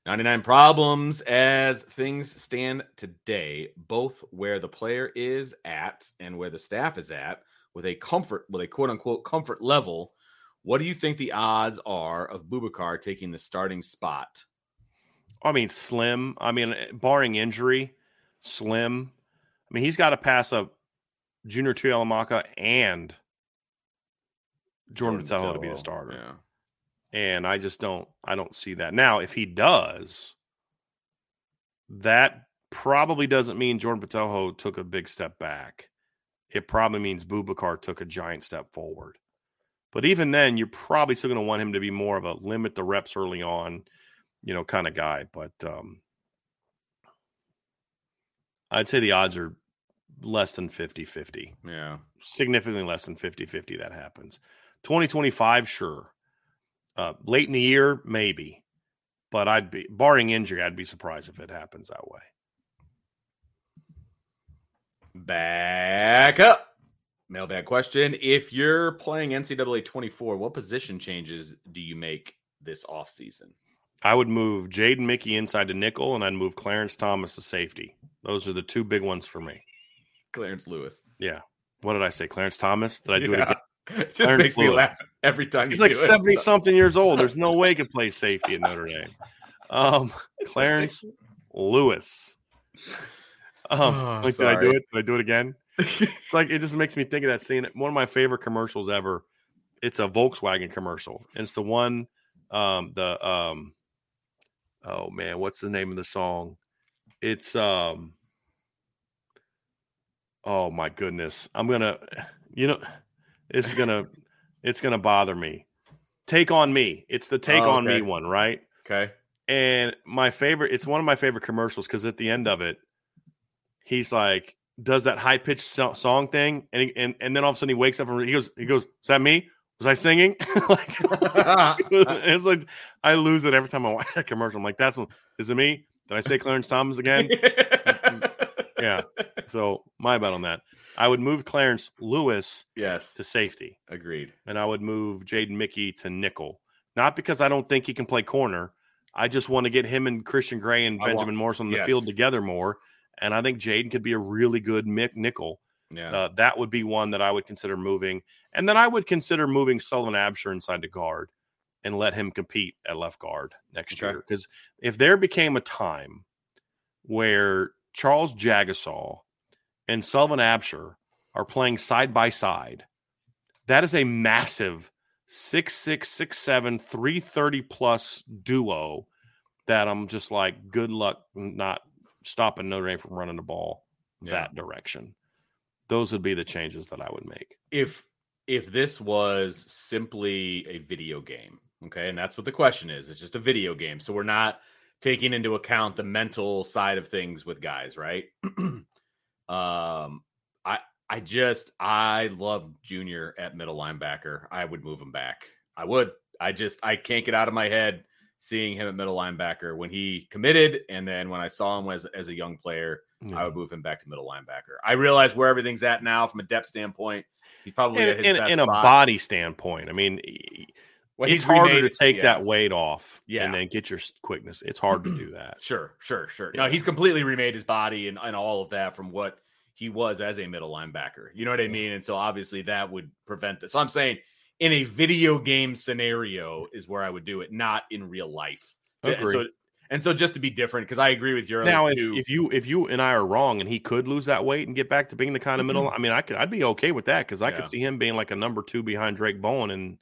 99 problems as things stand today, both where the player is at and where the staff is at with a comfort, with a quote unquote comfort level. What do you think the odds are of Boubacar taking the starting spot? I mean, slim. I mean, eh, barring injury, slim. I mean, he's got to pass up Junior Tuihalamaka and Jordan Botelho to be the starter. Yeah. and I just don't I don't see that. Now, if he does, that probably doesn't mean Jordan Botelho took a big step back. It probably means Boubacar took a giant step forward. But even then, you're probably still going to want him to be more of a limit the reps early on, you know, kind of guy. But um, I'd say the odds are less than 50 50 Yeah. significantly less than 50 50 that happens. 2025, sure. Uh, late in the year, maybe. But I'd be, barring injury, I'd be surprised if it happens that way. Back up. Mailbag question. If you're playing NCAA 24, what position changes do you make this offseason? I would move Jaden Mickey inside to nickel, and I'd move Clarence Thomas to safety. Those are the two big ones for me. Clarence Lewis. Yeah. What did I say? Clarence Thomas? Did I do it again? It [laughs] just Clarence makes me laugh every time He's you like do it. 70 something years old. There's no way he could play safety at Notre Dame. Um, [laughs] Clarence Lewis. Um, Oh, like, did I do it? Did I do it again? It's [laughs] like it just makes me think of that scene. One of my favorite commercials ever. It's a Volkswagen commercial. And it's the one, um, the um, oh man, what's the name of the song? It's um, Oh my goodness. I'm gonna you know it's gonna it's gonna bother me. Take on me. It's the take Oh, on me one, right? Okay. And my favorite, it's one of my favorite commercials because at the end of it, he's like, does that high pitched so- song thing, and, he, and and then all of a sudden he wakes up and he goes, he goes, is that me? Was I singing? [laughs] like, [laughs] it's like I lose it every time I watch that commercial. I'm like, that's one- is it me? Did I say Clarence Thomas again? [laughs] yeah. [laughs] So my bet on that. I would move Clarence Lewis yes. to safety, Agreed. and I would move Jaden Mickey to nickel. Not because I don't think he can play corner. I just want to get him and Christian Gray and I want- Benjamin Morris on the yes. field together more. And I think Jaden could be a really good Mick nickel. Yeah. Uh, that would be one that I would consider moving. And then I would consider moving Sullivan Absher inside the guard and let him compete at left guard next Okay. year. Because if there became a time where Charles Jagusah and Sullivan Absher are playing side by side, that is a massive six six six seven three thirty plus duo that I'm just like, good luck not stopping Notre Dame from running the ball Yeah. that direction. Those would be the changes that I would make. if if this was simply a video game, okay, and that's what the question is, it's just a video game. So we're not taking into account the mental side of things with guys, right? [clears throat] um I I just I love Junior at middle linebacker. I would move him back. I would. I just I can't get out of my head seeing him at middle linebacker when he committed and then when I saw him as as a young player I would move him back to middle linebacker. I realize where everything's at now from a depth standpoint. He's probably in, in, in a body standpoint. I mean, e- Well, it's he's harder to it- take yeah. that weight off Yeah. and then get your quickness. It's hard to do [clears throat] that. Sure, sure, sure. No, he's completely remade his body and, and all of that from what he was as a middle linebacker. You know what I mean? And so obviously that would prevent this. So I'm saying in a video game scenario is where I would do it, not in real life. And Agree. so, and so just to be different, because I agree with your Now, if, if you if you and I are wrong and he could lose that weight and get back to being the kind of middle, mm-hmm. I mean, I could I'd be okay with that because I Yeah. could see him being like a number two behind Drayk Bowen and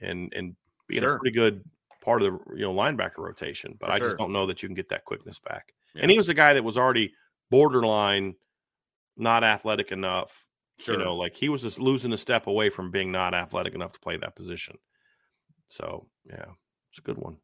and and being Sure. a pretty good part of the you know linebacker rotation. But For I sure. just don't know that you can get that quickness back. Yeah. And he was a guy that was already borderline not athletic enough. sure. You know, like he was just losing a step away from being not athletic enough to play that position. So yeah, it's a good one.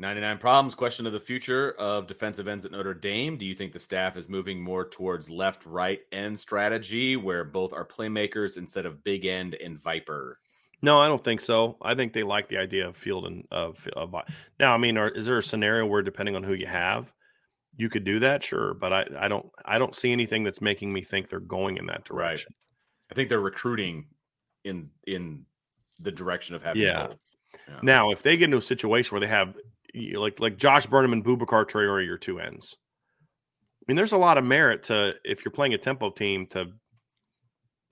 99 problems. Question of the future of defensive ends at Notre Dame. Do you think the staff is moving more towards left right end strategy where both are playmakers instead of big end and viper? No, I don't think so. I think they like the idea of field and of, of now. I mean, are, is there a scenario where depending on who you have, you could do that? Sure, but I, I don't I don't see anything that's making me think they're going in that Right. direction. I think they're recruiting in in the direction of having Yeah. both. Yeah. Now, if they get into a situation where they have like like Josh Burnham and Boubacar Traore are your two ends, I mean, there's a lot of merit to if you're playing a tempo team to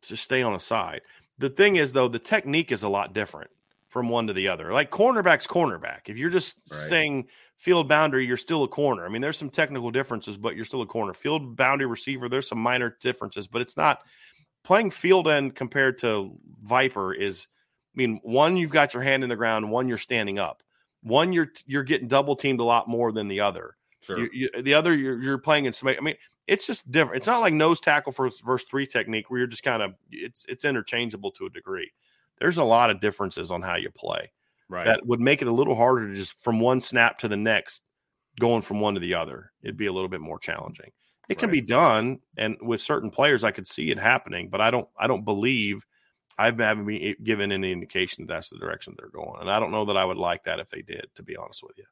just stay on a side. The thing is, though, the technique is a lot different from one to the other. Like cornerback's cornerback. If you're just Right. saying field boundary, you're still a corner. I mean, there's some technical differences, but you're still a corner. Field boundary receiver, there's some minor differences, but it's not playing field end compared to Viper is. I mean, one you've got your hand in the ground, one you're standing up. One you're you're getting double teamed a lot more than the other. Sure. You, you, the other you're, you're playing in some. I mean, it's just different. It's not like nose tackle for verse three technique where you're just kind of it's it's interchangeable to a degree. There's a lot of differences on how you play right. that would make it a little harder to just from one snap to the next, going from one to the other. It'd be a little bit more challenging. It can be done, and with certain players, I could see it happening, but I don't. I don't believe I've haven't been given any indication that that's the direction they're going, and I don't know that I would like that if they did. To be honest with you.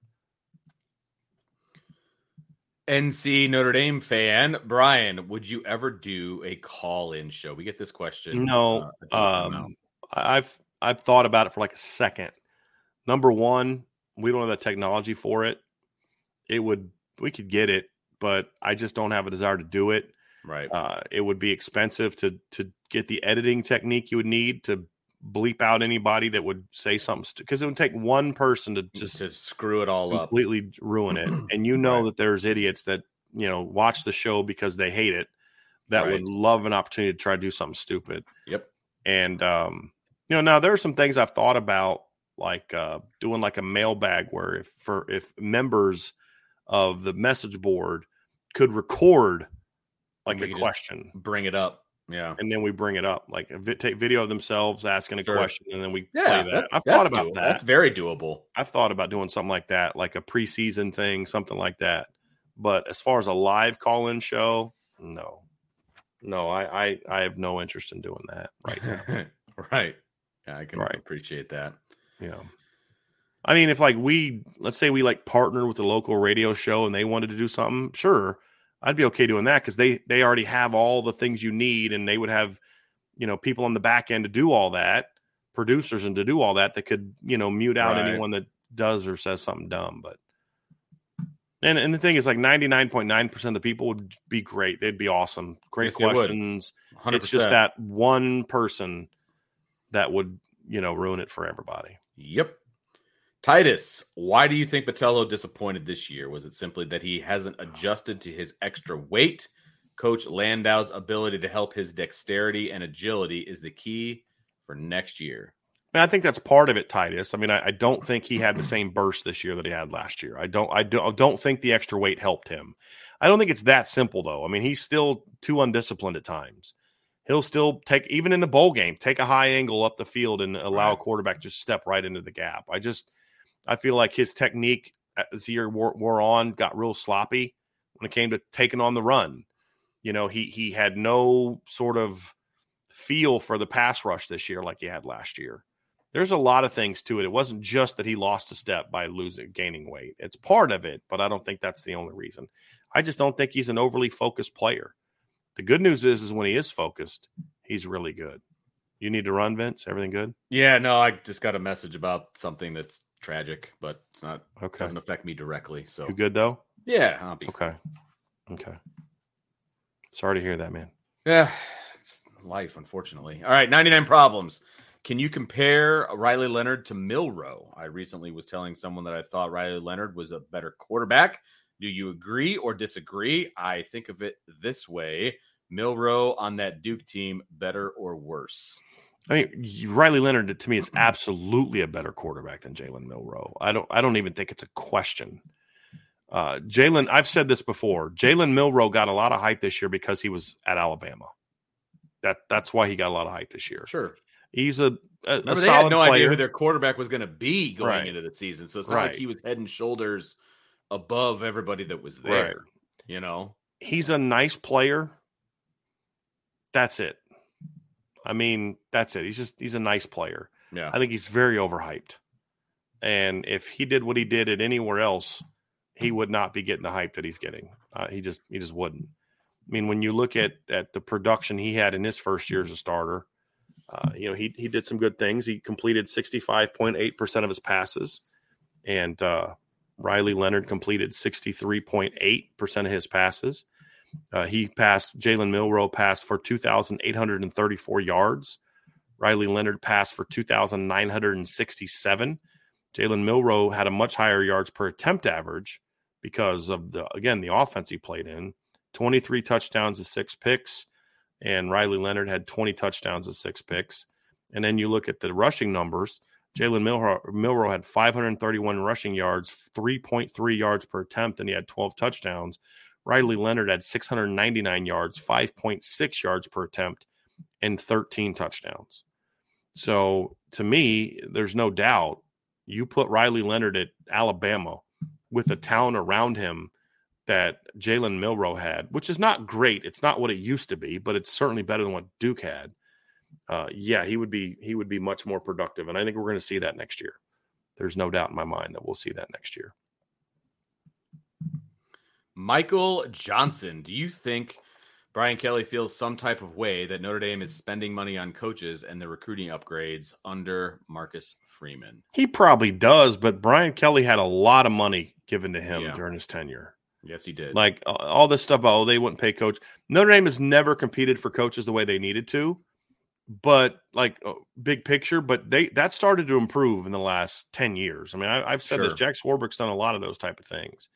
NC Notre Dame fan Brian, would you ever do a call-in show? We get this question. No, uh, a decent amount. um, I've I've thought about it for like a second. Number one, we don't have the technology for it. It would we could get it, but I just don't have a desire to do it. Right. Uh, it would be expensive to to get the editing technique you would need to bleep out anybody that would say something because it would take one person to just just to screw it all up. completely ruin it. [clears throat] And you know Right. that there's idiots that you know watch the show because they hate it that Right. would love an opportunity to try to do something stupid. Yep. And um, you know, now there are some things I've thought about, like uh, doing like a mailbag where if for if members of the message board could record like a question, Bring it up. Yeah. and then we bring it up, like vi- take video of themselves asking a Sure. question, and then we Yeah. play that. I've thought about doable. that. That's very doable. I've thought about doing something like that, like a preseason thing, something like that. But as far as a live call-in show, no, no, I I, I have no interest in doing that right now. [laughs] right. Yeah, I can Right. appreciate that. Yeah. I mean, if like we let's say we like partner with a local radio show and they wanted to do something, sure, I'd be okay doing that because they they already have all the things you need and they would have you know people on the back end to do all that, producers and to do all that that could you know mute out Right. anyone that does or says something dumb, but. And, and the thing is, like ninety nine point nine percent of the people would be great. They'd be awesome, great Yes, questions. 100%. It's just that one person that would you know ruin it for everybody. Yep. Titus, why do you think Botelho disappointed this year? Was it simply that he hasn't adjusted to his extra weight? Coach Landau's ability to help his dexterity and agility is the key for next year. I, mean, I think that's part of it, Titus. I mean, I, I don't think he had the [clears throat] same burst this year that he had last year. I don't, I don't, I don't think the extra weight helped him. I don't think it's that simple though. I mean, he's still too undisciplined at times. He'll still take, even in the bowl game, take a high angle up the field and allow a quarterback to step right into the gap. I just, I feel like his technique as the year wore, wore on got real sloppy when it came to taking on the run. You know, he he had no sort of feel for the pass rush this year like he had last year. There's a lot of things to it. It wasn't just that he lost a step by losing gaining weight. It's part of it, but I don't think that's the only reason. I just don't think he's an overly focused player. The good news is is when he is focused, he's really good. You need to run, Vince? Everything good? Yeah, no, I just got a message about something that's tragic, but it's not Okay. doesn't affect me directly. So You good though? yeah, I'll be Okay. Okay. Sorry to hear that, man. Yeah, it's life, unfortunately. All right, 99 problems. Can you compare Riley Leonard to Milroe? I recently was telling someone that I thought Riley Leonard was a better quarterback. Do you agree or disagree? I think of it this way Milroe on that Duke team, better or worse? I mean, Riley Leonard to me is absolutely a better quarterback than Jalen Milroe. I don't. I don't even think it's a question. Uh, Jalen, I've said this before. Jalen Milroe got a lot of hype this year because he was at Alabama. That that's why he got a lot of hype this year. Sure. He's a, a, a they solid had no idea who their quarterback was going to be going Right. into the season. So it's not like he was head and shoulders above everybody that was there. Right. You know? He's a nice player. That's it. I mean, that's it. He's just he's a nice player. Yeah. I think he's very overhyped. And if he did what he did at anywhere else, he would not be getting the hype that he's getting. Uh, he just he just wouldn't. I mean, when you look at at the production he had in his first year as a starter, uh, you know he he did some good things. He completed sixty five point eight percent of his passes, and uh, Riley Leonard completed sixty three point eight percent of his passes. Uh, he passed Jalen Milroe passed for two thousand eight hundred and thirty four yards. Riley Leonard passed for 2,967. Jalen Milroe had a much higher yards per attempt average because of the, again, the offense he played in 23 touchdowns and six picks. And Riley Leonard had 20 touchdowns and six picks. And then you look at the rushing numbers. Jalen Milroe, Milroe had 531 rushing yards, 3.3 yards per attempt, and he had 12 touchdowns. Riley Leonard had 699 yards, 5.6 yards per attempt, and 13 touchdowns. So to me, there's no doubt you put Riley Leonard at Alabama with the town around him that Jalen Milroe had, which is not great. It's not what it used to be, but it's certainly better than what Duke had. Uh, yeah, he would be he would be much more productive, and I think we're going to see that next year. There's no doubt in my mind that we'll see that next year. Michael Johnson, do you think Brian Kelly feels some type of way that Notre Dame is spending money on coaches and the recruiting upgrades under Marcus Freeman? He probably does, but Brian Kelly had a lot of money given to him Yeah. during his tenure. Yes, he did. Like all this stuff about oh they wouldn't pay coach. Notre Dame has never competed for coaches the way they needed to, but like uh, big picture. But they that started to improve in the last ten years. I mean, I, I've said this. Jack Swarbrick's done a lot of those type of things,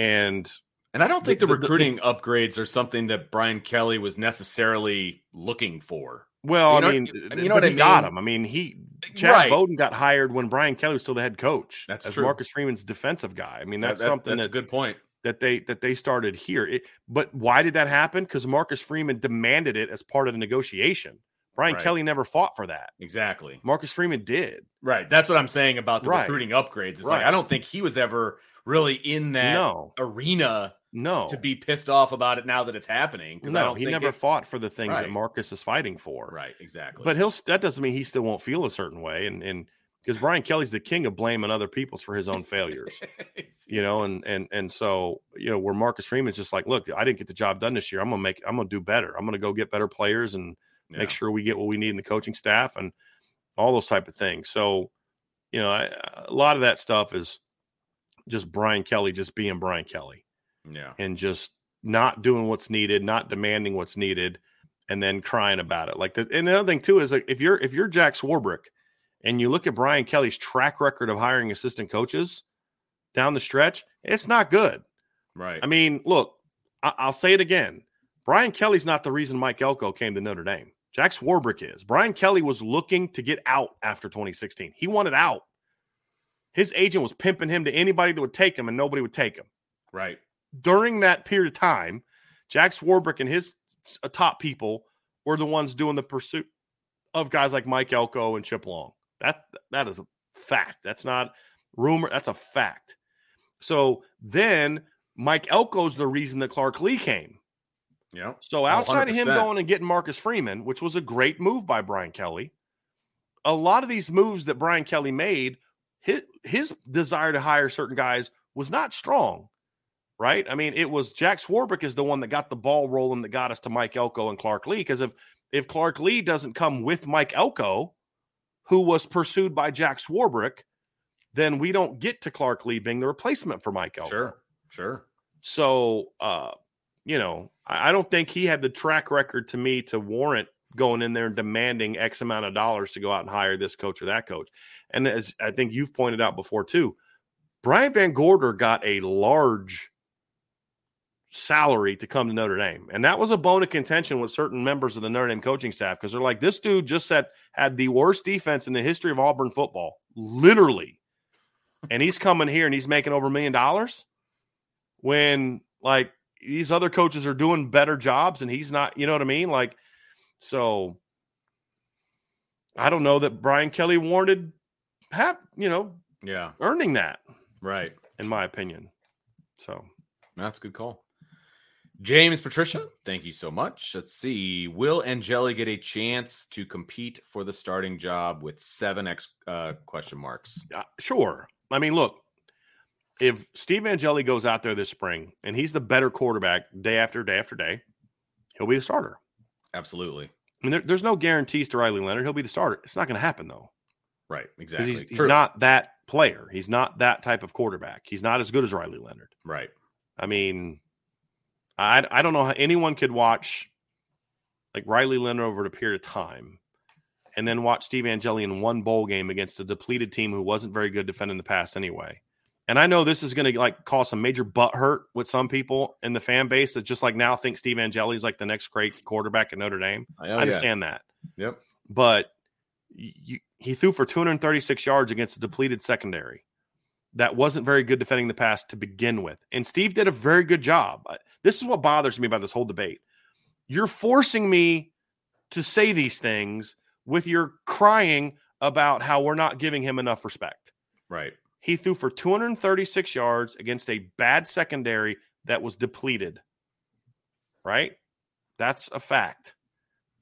and and I don't think the- the, the- the- recruiting upgrades are something that Brian Kelly was necessarily looking for. well, You know- I mean, you know what got him. I mean, he Chad Right. Bowden got hired when Brian Kelly was still the head coach. That's as true. Marcus Freeman's defensive guy. I mean, that's That- that- something that's that a good point. that they that they started here. It, but why did that happen? Because Marcus Freeman demanded it as part of the negotiation. Brian Right. Kelly never fought for that. Exactly. Marcus Freeman did. Right. That's what I'm saying about the Right. recruiting upgrades. It's like Right. I don't think he was ever really in that No, arena no, to be pissed off about it now that it's happening. no. He never it- fought for the things that Marcus is fighting for. Right. Exactly. But he'll that doesn't mean he still won't feel a certain way, and and because Brian Kelly's the king of blaming other people's for his own failures. [laughs] you know, and and and so you know where Marcus Freeman's just like, look, I didn't get the job done this year. I'm gonna make, I'm gonna do better. I'm gonna go get better players and Yeah. make sure we get what we need in the coaching staff and all those type of things. So, you know, I, a lot of that stuff is just Brian Kelly just being Brian Kelly Yeah. and just not doing what's needed, not demanding what's needed, and then crying about it. Like the and the other thing too is like if you're if you're Jack Swarbrick and you look at Brian Kelly's track record of hiring assistant coaches down the stretch, it's not good. Right. I mean, look, I- I'll say it again. Brian Kelly's not the reason Mike Elko came to Notre Dame. Jack Swarbrick is. Brian Kelly was looking to get out after 2016. He wanted out. His agent was pimping him to anybody that would take him, and nobody would take him right. during that period of time, Jack Swarbrick and his uh, top people were the ones doing the pursuit of guys like Mike Elko and Chip Long. That that is a fact. That's not rumor. That's a fact. So then Mike Elko's the reason that Clark Lee came. Yeah. So outside of him going and getting Marcus Freeman, which was a great move by Brian Kelly, a lot of these moves that Brian Kelly made, his his desire to hire certain guys was not strong, right? I mean, it was Jack Swarbrick is the one that got the ball rolling that got us to Mike Elko and Clark Lee. Because if if Clark Lee doesn't come with Mike Elko, who was pursued by Jack Swarbrick, then we don't get to Clark Lee being the replacement for Mike Elko. Sure. Sure. So, uh, you know, I, don't think he had the track record to me to warrant going in there and demanding X amount of dollars to go out and hire this coach or that coach. And as I think you've pointed out before too, Brian VanGorder got a large salary to come to Notre Dame. And that was a bone of contention with certain members of the Notre Dame coaching staff because they're like, this dude just said had the worst defense in the history of Auburn football, literally. And he's coming here and he's making over a million dollars when like these other coaches are doing better jobs and he's not, you know what I mean? Like, so I don't know that Brian Kelly warranted, hap, you know, Yeah. earning that, Right. in my opinion. So That's a good call. James Patricia, thank you so much. Let's see. Will Angeli get a chance to compete for the starting job with seven X uh, question marks? uh, sure. I mean, look, if Steve Angeli goes out there this spring and he's the better quarterback day after day after day, he'll be the starter. Absolutely. I mean, there, there's no guarantees to Riley Leonard. He'll be the starter. It's not going to happen though, Right. Exactly. he's, he's not that player. He's not that type of quarterback. He's not as good as Riley Leonard. right. I mean, I I don't know how anyone could watch like Riley Leonard over a period of time and then watch Steve Angeli in one bowl game against a depleted team who wasn't very good defending the pass anyway. And I know this is going to like cause some major butt hurt with some people in the fan base that just like now think Steve Angeli is like the next great quarterback at Notre Dame. Oh, I yeah. understand that, Yep. but you, he threw for 236 yards against a depleted secondary that wasn't very good defending the pass to begin with. And Steve did a very good job. This is what bothers me about this whole debate. You're forcing me to say these things with your crying about how we're not giving him enough respect. Right. He threw for 236 yards against a bad secondary that was depleted. Right? That's a fact.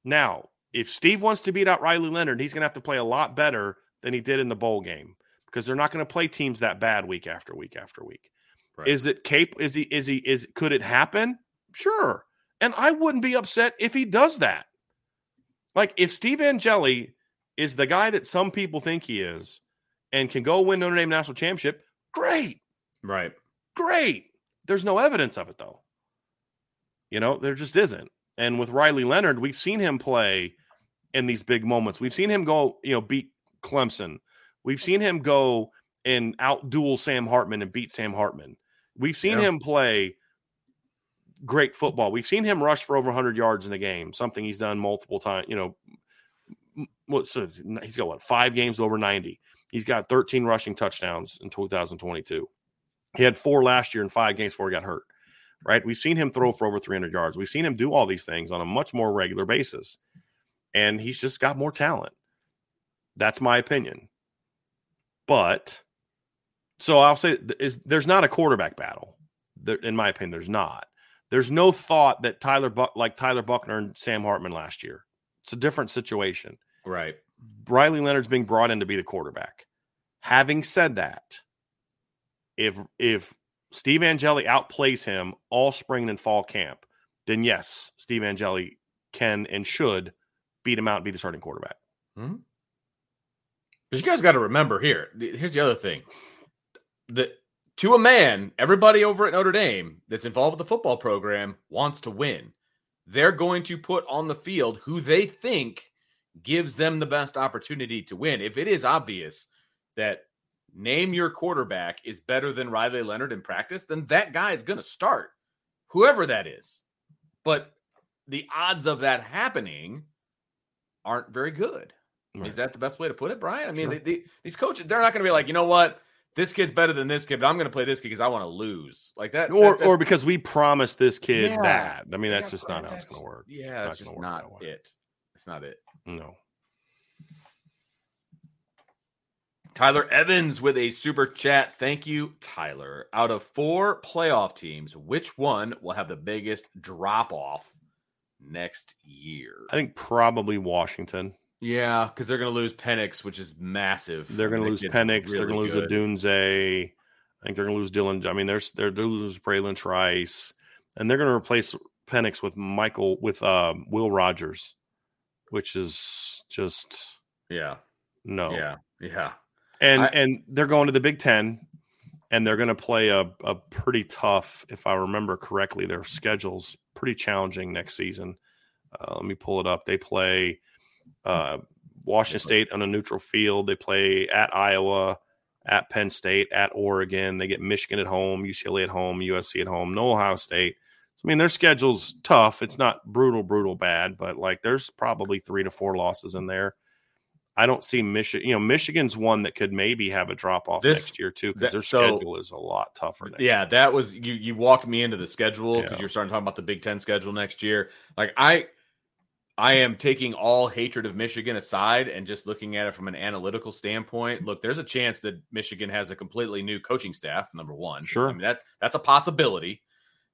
Now, if Steve wants to beat out Riley Leonard, he's going to have to play a lot better than he did in the bowl game because they're not going to play teams that bad week after week after week. Right. Is it Cape? Is he? Is he? Is could it happen? Sure. And I wouldn't be upset if he does that. Like if Steve Angeli is the guy that some people think he is, and can go win Notre Dame national championship, great, Right. great. There's no evidence of it though. You know, there just isn't. And with Riley Leonard, we've seen him play in these big moments. We've seen him go, you know, beat Clemson. We've seen him go and out duel Sam Hartman and beat Sam Hartman. We've seen Yeah. him play great football. We've seen him rush for over 100 yards in a game, something he's done multiple times. You know, m- what so he's got what five games over 90. He's got 13 rushing touchdowns in 2022. He had four last year in five games before he got hurt. Right? We've seen him throw for over 300 yards. We've seen him do all these things on a much more regular basis, and he's just got more talent. That's my opinion. But so I'll say is there's not a quarterback battle. There, in my opinion, there's not. There's no thought that Tyler Buck like Tyler Buchner and Sam Hartman last year. It's a different situation. Right. Riley Leonard's being brought in to be the quarterback. Having said that, if if Steve Angeli outplays him all spring and fall camp, then yes, Steve Angeli can and should beat him out and be the starting quarterback. Mm-hmm. But you guys got to remember here. Here's the other thing: that to a man, everybody over at Notre Dame that's involved with the football program wants to win. They're going to put on the field who they think gives them the best opportunity to win. If it is obvious that name your quarterback is better than Riley Leonard in practice, then that guy is going to start, whoever that is. But the odds of that happening aren't very good. Right. Is that the best way to put it, Brian? I mean, sure. they, they, these coaches, they're not going to be like, you know what? This kid's better than this kid, but I'm going to play this kid because I want to lose, like that, or that, or because we promised this kid yeah, that. I mean, that's yeah, just not how it's going to work. Yeah, it's, it's just not it. It's not it. No. Tyler Evans with a super chat. Thank you, Tyler. Out of four playoff teams, which one will have the biggest drop off next year? I think probably Washington. Yeah, because they're going to lose Penix, which is massive. They're going to lose Penix. Really they're going to lose Odunze. I think they're going to lose Dylan. I mean, they're they're going to lose Bralen Trice, and they're going to replace Penix with Michael with uh, Will Rogers, which is just yeah, no, yeah, yeah. And I, and they're going to the Big Ten, and they're going to play a a pretty tough, if I remember correctly, their schedule's pretty challenging next season. Uh, let me pull it up. They play uh, Washington State on a neutral field. They play at Iowa, at Penn State, at Oregon. They get Michigan at home, UCLA at home, USC at home, no Ohio State. So, I mean, their schedule's tough. It's not brutal, brutal bad, but like there's probably three to four losses in there. I don't see Michigan. You know, Michigan's one that could maybe have a drop off next year too because their so, schedule is a lot tougher. yeah, year. that was you. You walked me into the schedule because yeah. you're starting to talk about the Big Ten schedule next year. Like I, I am taking all hatred of Michigan aside and just looking at it from an analytical standpoint. Look, there's a chance that Michigan has a completely new coaching staff. Number one, sure, I mean, that that's a possibility.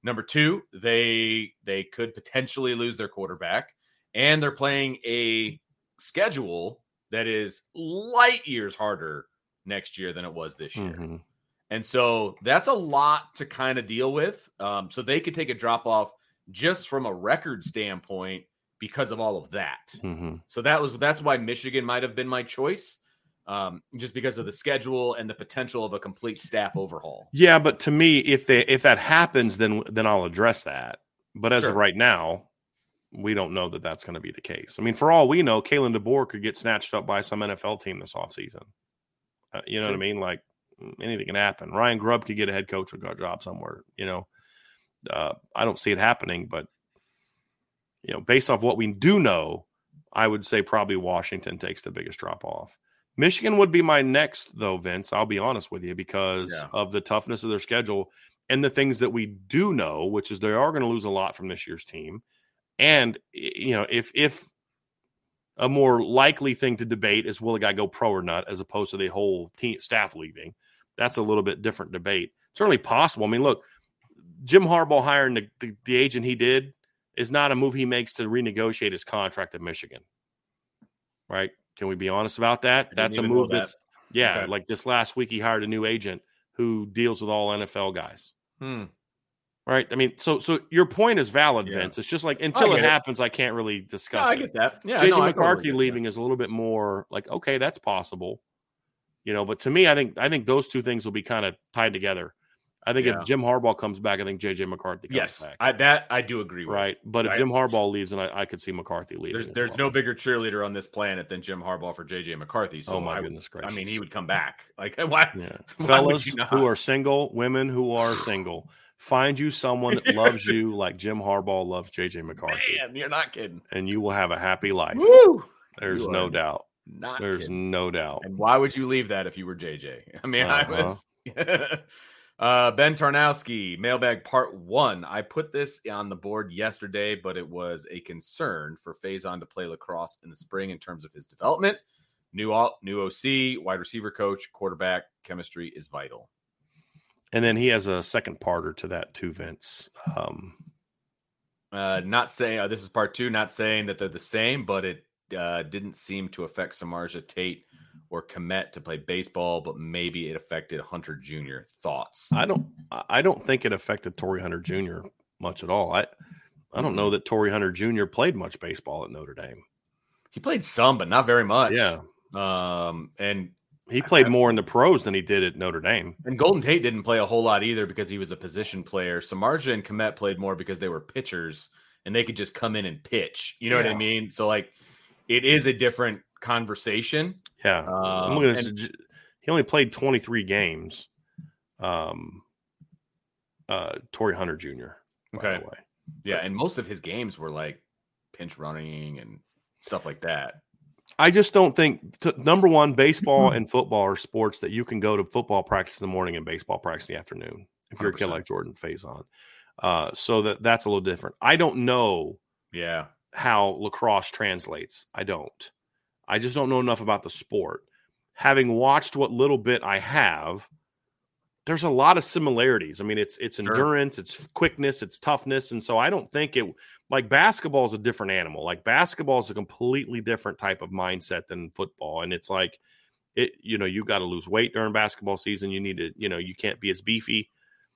Number two, they they could potentially lose their quarterback, and they're playing a schedule that is light years harder next year than it was this year. Mm-hmm. And so that's a lot to kind of deal with. Um, so they could take a drop off just from a record standpoint because of all of that. Mm-hmm. So that was that's why Michigan might have been my choice, um, just because of the schedule and the potential of a complete staff overhaul. Yeah, but to me, if they if that happens, then then I'll address that. But as sure. of right now, we don't know that that's going to be the case. I mean, for all we know, Kalen DeBoer could get snatched up by some NFL team this offseason. Uh, you know sure. what I mean? Like anything can happen. Ryan Grubb could get a head coach or a job somewhere. You know, uh, I don't see it happening, but you know, based off what we do know, I would say probably Washington takes the biggest drop off. Michigan would be my next, though, Vince. I'll be honest with you because yeah. of the toughness of their schedule and the things that we do know, which is they are going to lose a lot from this year's team. And you know, if if a more likely thing to debate is will a guy go pro or not, as opposed to the whole team staff leaving, that's a little bit different debate. Certainly possible. I mean, look, Jim Harbaugh hiring the, the, the agent he did is not a move he makes to renegotiate his contract at Michigan. Right? Can we be honest about that? That's a move that. that's yeah, okay. like this last week he hired a new agent who deals with all NFL guys. Hmm. Right. I mean, so so your point is valid, yeah. Vince. It's just like until it, it, happens, I can't really discuss. No, I get that. Yeah, JJ no, McCarthy totally leaving that. is a little bit more like okay, that's possible. You know, but to me, I think I think those two things will be kind of tied together. I think yeah. if Jim Harbaugh comes back, I think JJ McCarthy comes yes, back. I, that I do agree with. Right. But if Jim Harbaugh leaves, and I, I, could see McCarthy leaving. There's, there's well. no bigger cheerleader on this planet than Jim Harbaugh for JJ McCarthy. So oh my I, goodness gracious. I mean, he would come back. [laughs] Like why? Yeah. why Fellas who are single, women who are [laughs] single, find you someone that loves you [laughs] like Jim Harbaugh loves JJ McCarthy. Man, you're not kidding. And you will have a happy life. Woo! There's no doubt. Not There's kidding. no doubt. And why would you leave that if you were JJ? I mean, uh-huh. I was Uh, ben Tarnowski, mailbag part one. I put this on the board yesterday, but it was a concern for Faison to play lacrosse in the spring in terms of his development. New new OC, wide receiver coach, quarterback chemistry is vital. And then he has a second parter to that too, Vince. Um, uh, not saying uh, this is part two. Not saying that they're the same, but it uh, didn't seem to affect Samardzija Tate or Kmet to play baseball, but maybe it affected Hunter Jr. Thoughts? I don't. I don't think it affected Torii Hunter Jr. much at all. I I don't know that Torii Hunter Jr. played much baseball at Notre Dame. He played some, but not very much. Yeah. Um, and he played I, more in the pros than he did at Notre Dame. And Golden Tate didn't play a whole lot either because he was a position player. Samardzija and Kmet played more because they were pitchers and they could just come in and pitch. You know yeah. what I mean? So like it is a different conversation. Yeah. Um, and, he only played 23 games. Um uh Torii Hunter Jr. Okay. Yeah, and most of his games were like pinch running and stuff like that. I just don't think t- number one, baseball and football are sports that you can go to football practice in the morning and baseball practice in the afternoon. If you're 100%. a kid like Jordan Faison, uh, so that that's a little different. I don't know, yeah, how lacrosse translates. I don't. I just don't know enough about the sport. Having watched what little bit I have, there's a lot of similarities. I mean, it's it's endurance, sure. it's quickness, it's toughness, and so I don't think it like basketball is a different animal. Like basketball is a completely different type of mindset than football, and it's like it. You know, you got to lose weight during basketball season. You need to, you know, you can't be as beefy.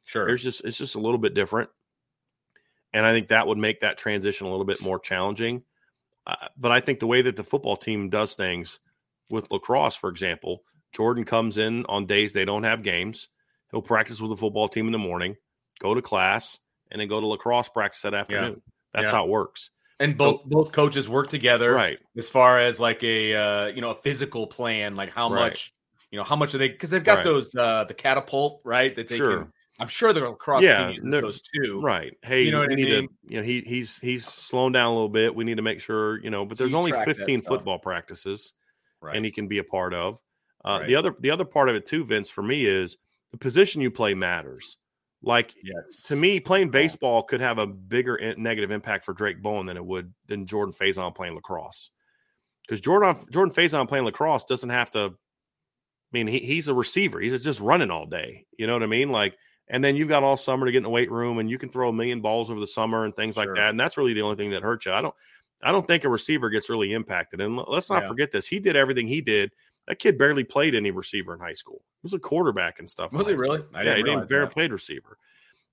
Sure, there's just it's just a little bit different, and I think that would make that transition a little bit more challenging. But I think the way that the football team does things with lacrosse, for example, Jordan comes in on days they don't have games He'll practice with the football team in the morning, go to class, and then go to lacrosse practice that afternoon. Yeah. That's yeah. how it works. And both so, both coaches work together, right? As far as like a uh, you know a physical plan, like how right. much you know how much are they because they've got right. those uh the catapult right that they sure. can. I'm sure they're across yeah, those two. Right. Hey, you know what I mean? To, you know, he he's he's slowing down a little bit. We need to make sure, you know, but there's only 15 football practices right. and he can be a part of. Uh, right. the other the other part of it too, Vince, for me is the position you play matters. Like yes. to me, playing baseball could have a bigger in- negative impact for Drayk Bowen than it would than Jordan Faison playing lacrosse. Because Jordan Jordan Faison playing lacrosse doesn't have to. I mean, he, he's a receiver. He's just running all day. You know what I mean? Like, and then you've got all summer to get in the weight room, and you can throw a million balls over the summer and things sure. like that. And that's really the only thing that hurts you. I don't. I don't think a receiver gets really impacted. And let's not yeah. forget this. He did everything he did that kid barely played any receiver in high school. He was a quarterback and stuff. Was he really? I yeah, he didn't barely played receiver.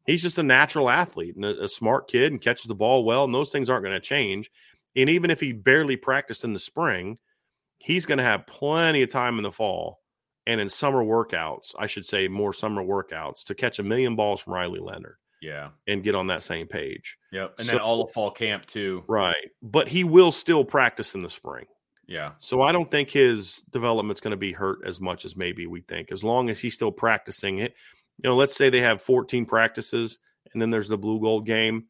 He's just a natural athlete and a, a smart kid and catches the ball well. And those things aren't going to change. And even if he barely practiced in the spring, he's going to have plenty of time in the fall and in summer workouts, I should say more summer workouts to catch a million balls from Riley Leonard. Yeah. And get on that same page. Yep. And so, then all of fall camp too. Right. But he will still practice in the spring. Yeah. So I don't think his development's going to be hurt as much as maybe we think. As long as he's still practicing it, you know, let's say they have 14 practices and then there's the blue gold game.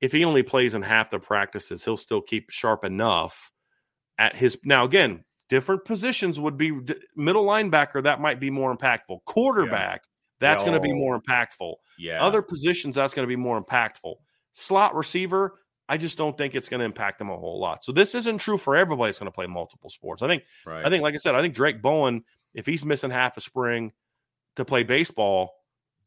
If he only plays in half the practices, he'll still keep sharp enough at his. Now, again, different positions would be middle linebacker, that might be more impactful. Quarterback, yeah. that's going to be more impactful. Yeah. Other positions, that's going to be more impactful. Slot receiver, I just don't think it's going to impact them a whole lot. So this isn't true for everybody that's going to play multiple sports. I think, right. I think, like I said, I think Drayk Bowen, if he's missing half a spring to play baseball,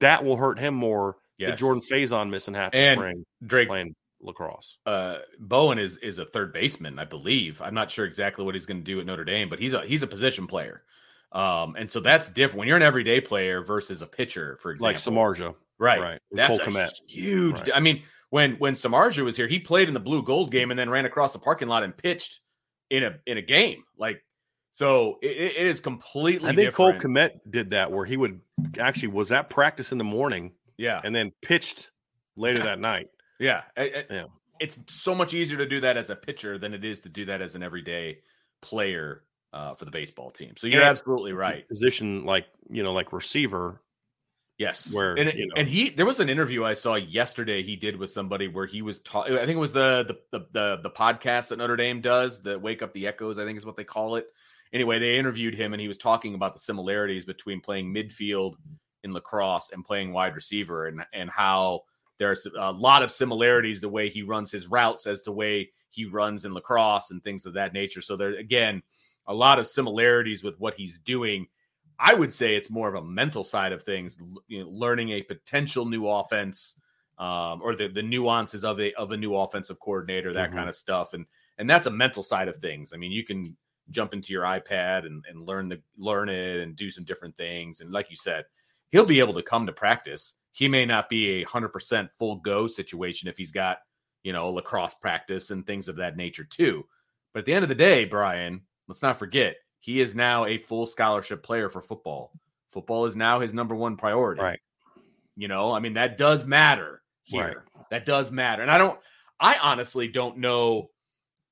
that will hurt him more yes. than Jordan Faison missing half a spring Drayk playing lacrosse. Uh, Bowen is is a third baseman, I believe. I'm not sure exactly what he's going to do at Notre Dame, but he's a he's a position player. Um, and so that's different when you're an everyday player versus a pitcher, for example, like Samardzija, right? Right. That's a huge. Right. I mean, when when Samardzija was here, he played in the blue gold game and then ran across the parking lot and pitched in a in a game. Like so, it, it is completely. I think different. Cole Kmet did that where he would actually was that practice in the morning, yeah, and then pitched later [coughs] that night. Yeah, yeah. It's so much easier to do that as a pitcher than it is to do that as an everyday player uh, for the baseball team. So you're and absolutely right. Position like you know, like receiver Yes, where and, you know. and he there was an interview I saw yesterday he did with somebody where he was talking. I think it was the, the the the the podcast that Notre Dame does, the Wake Up the Echoes, I think is what they call it. Anyway, they interviewed him and he was talking about the similarities between playing midfield in lacrosse and playing wide receiver and and how there's a lot of similarities the way he runs his routes as to the way he runs in lacrosse and things of that nature. So there again, a lot of similarities with what he's doing. I would say it's more of a mental side of things, you know, learning a potential new offense um, or the, the nuances of a of a new offensive coordinator, that mm-hmm. kind of stuff, and and that's a mental side of things. I mean, you can jump into your iPad and, and learn the learn it and do some different things, and like you said, he'll be able to come to practice. He may not be a hundred percent full go situation if he's got you know lacrosse practice and things of that nature too. But at the end of the day, Brian, let's not forget he is now a full scholarship player for football. Football is now his number one priority. Right. You know, I mean that does matter here. Right. That does matter. And I don't I honestly don't know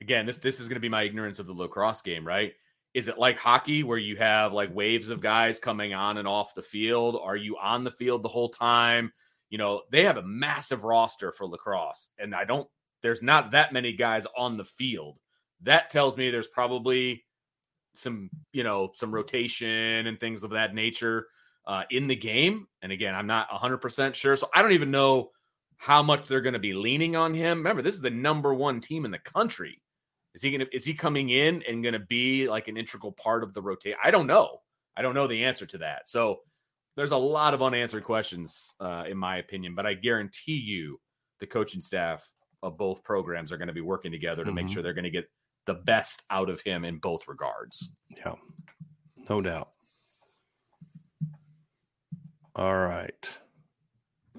again, this this is going to be my ignorance of the lacrosse game, right? Is it like hockey where you have like waves of guys coming on and off the field? Are you on the field the whole time? You know, they have a massive roster for lacrosse, and I don't there's not that many guys on the field. That tells me there's probably some, you know, some rotation and things of that nature uh, in the game. And again, I'm not 100% sure. So I don't even know how much they're going to be leaning on him. Remember, this is the number one team in the country. Is he going to is he coming in and going to be like an integral part of the rotate? I don't know. I don't know the answer to that. So there's a lot of unanswered questions, uh, in my opinion. But I guarantee you, the coaching staff of both programs are going to be working together to mm-hmm. make sure they're going to get the best out of him in both regards. Yeah, no doubt. All right.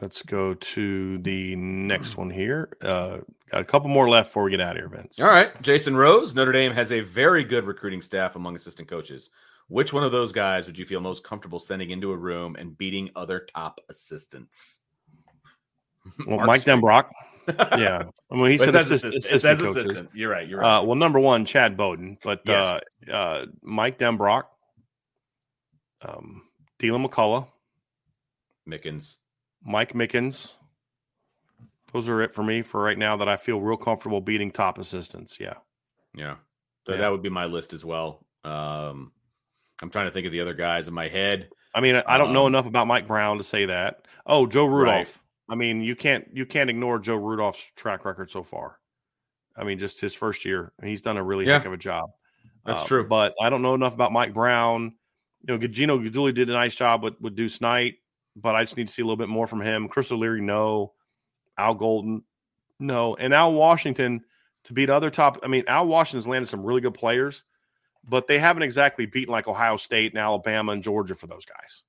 Let's go to the next one here. Uh, got a couple more left before we get out of here, Vince. All right. Jason Rose, Notre Dame has a very good recruiting staff among assistant coaches. Which one of those guys would you feel most comfortable sending into a room and beating other top assistants? Well, Mike Denbrock. [laughs] yeah. I mean, he said assist, assistant. assistant, assistant. You're right. You're right. Uh, well, number one, Chad Bowden, but yes. uh, uh, Mike Denbrock, um, Deland McCullough, Mickens, Mike Mickens. Those are it for me for right now that I feel real comfortable beating top assistants. Yeah. Yeah. So yeah. that would be my list as well. Um, I'm trying to think of the other guys in my head. I mean, I don't um, know enough about Mike Brown to say that. Oh, Joe Rudolph. Right. I mean, you can't you can't ignore Joe Rudolph's track record so far. I mean, just his first year, and he's done a really yeah. heck of a job. That's uh, true. But I don't know enough about Mike Brown. You know, Gino Guidugli did a nice job with, with Deuce Knight but I just need to see a little bit more from him. Chris O'Leary, no. Al Golden, no. And Al Washington to beat other top. I mean, Al Washington's landed some really good players, but they haven't exactly beaten like Ohio State and Alabama and Georgia for those guys.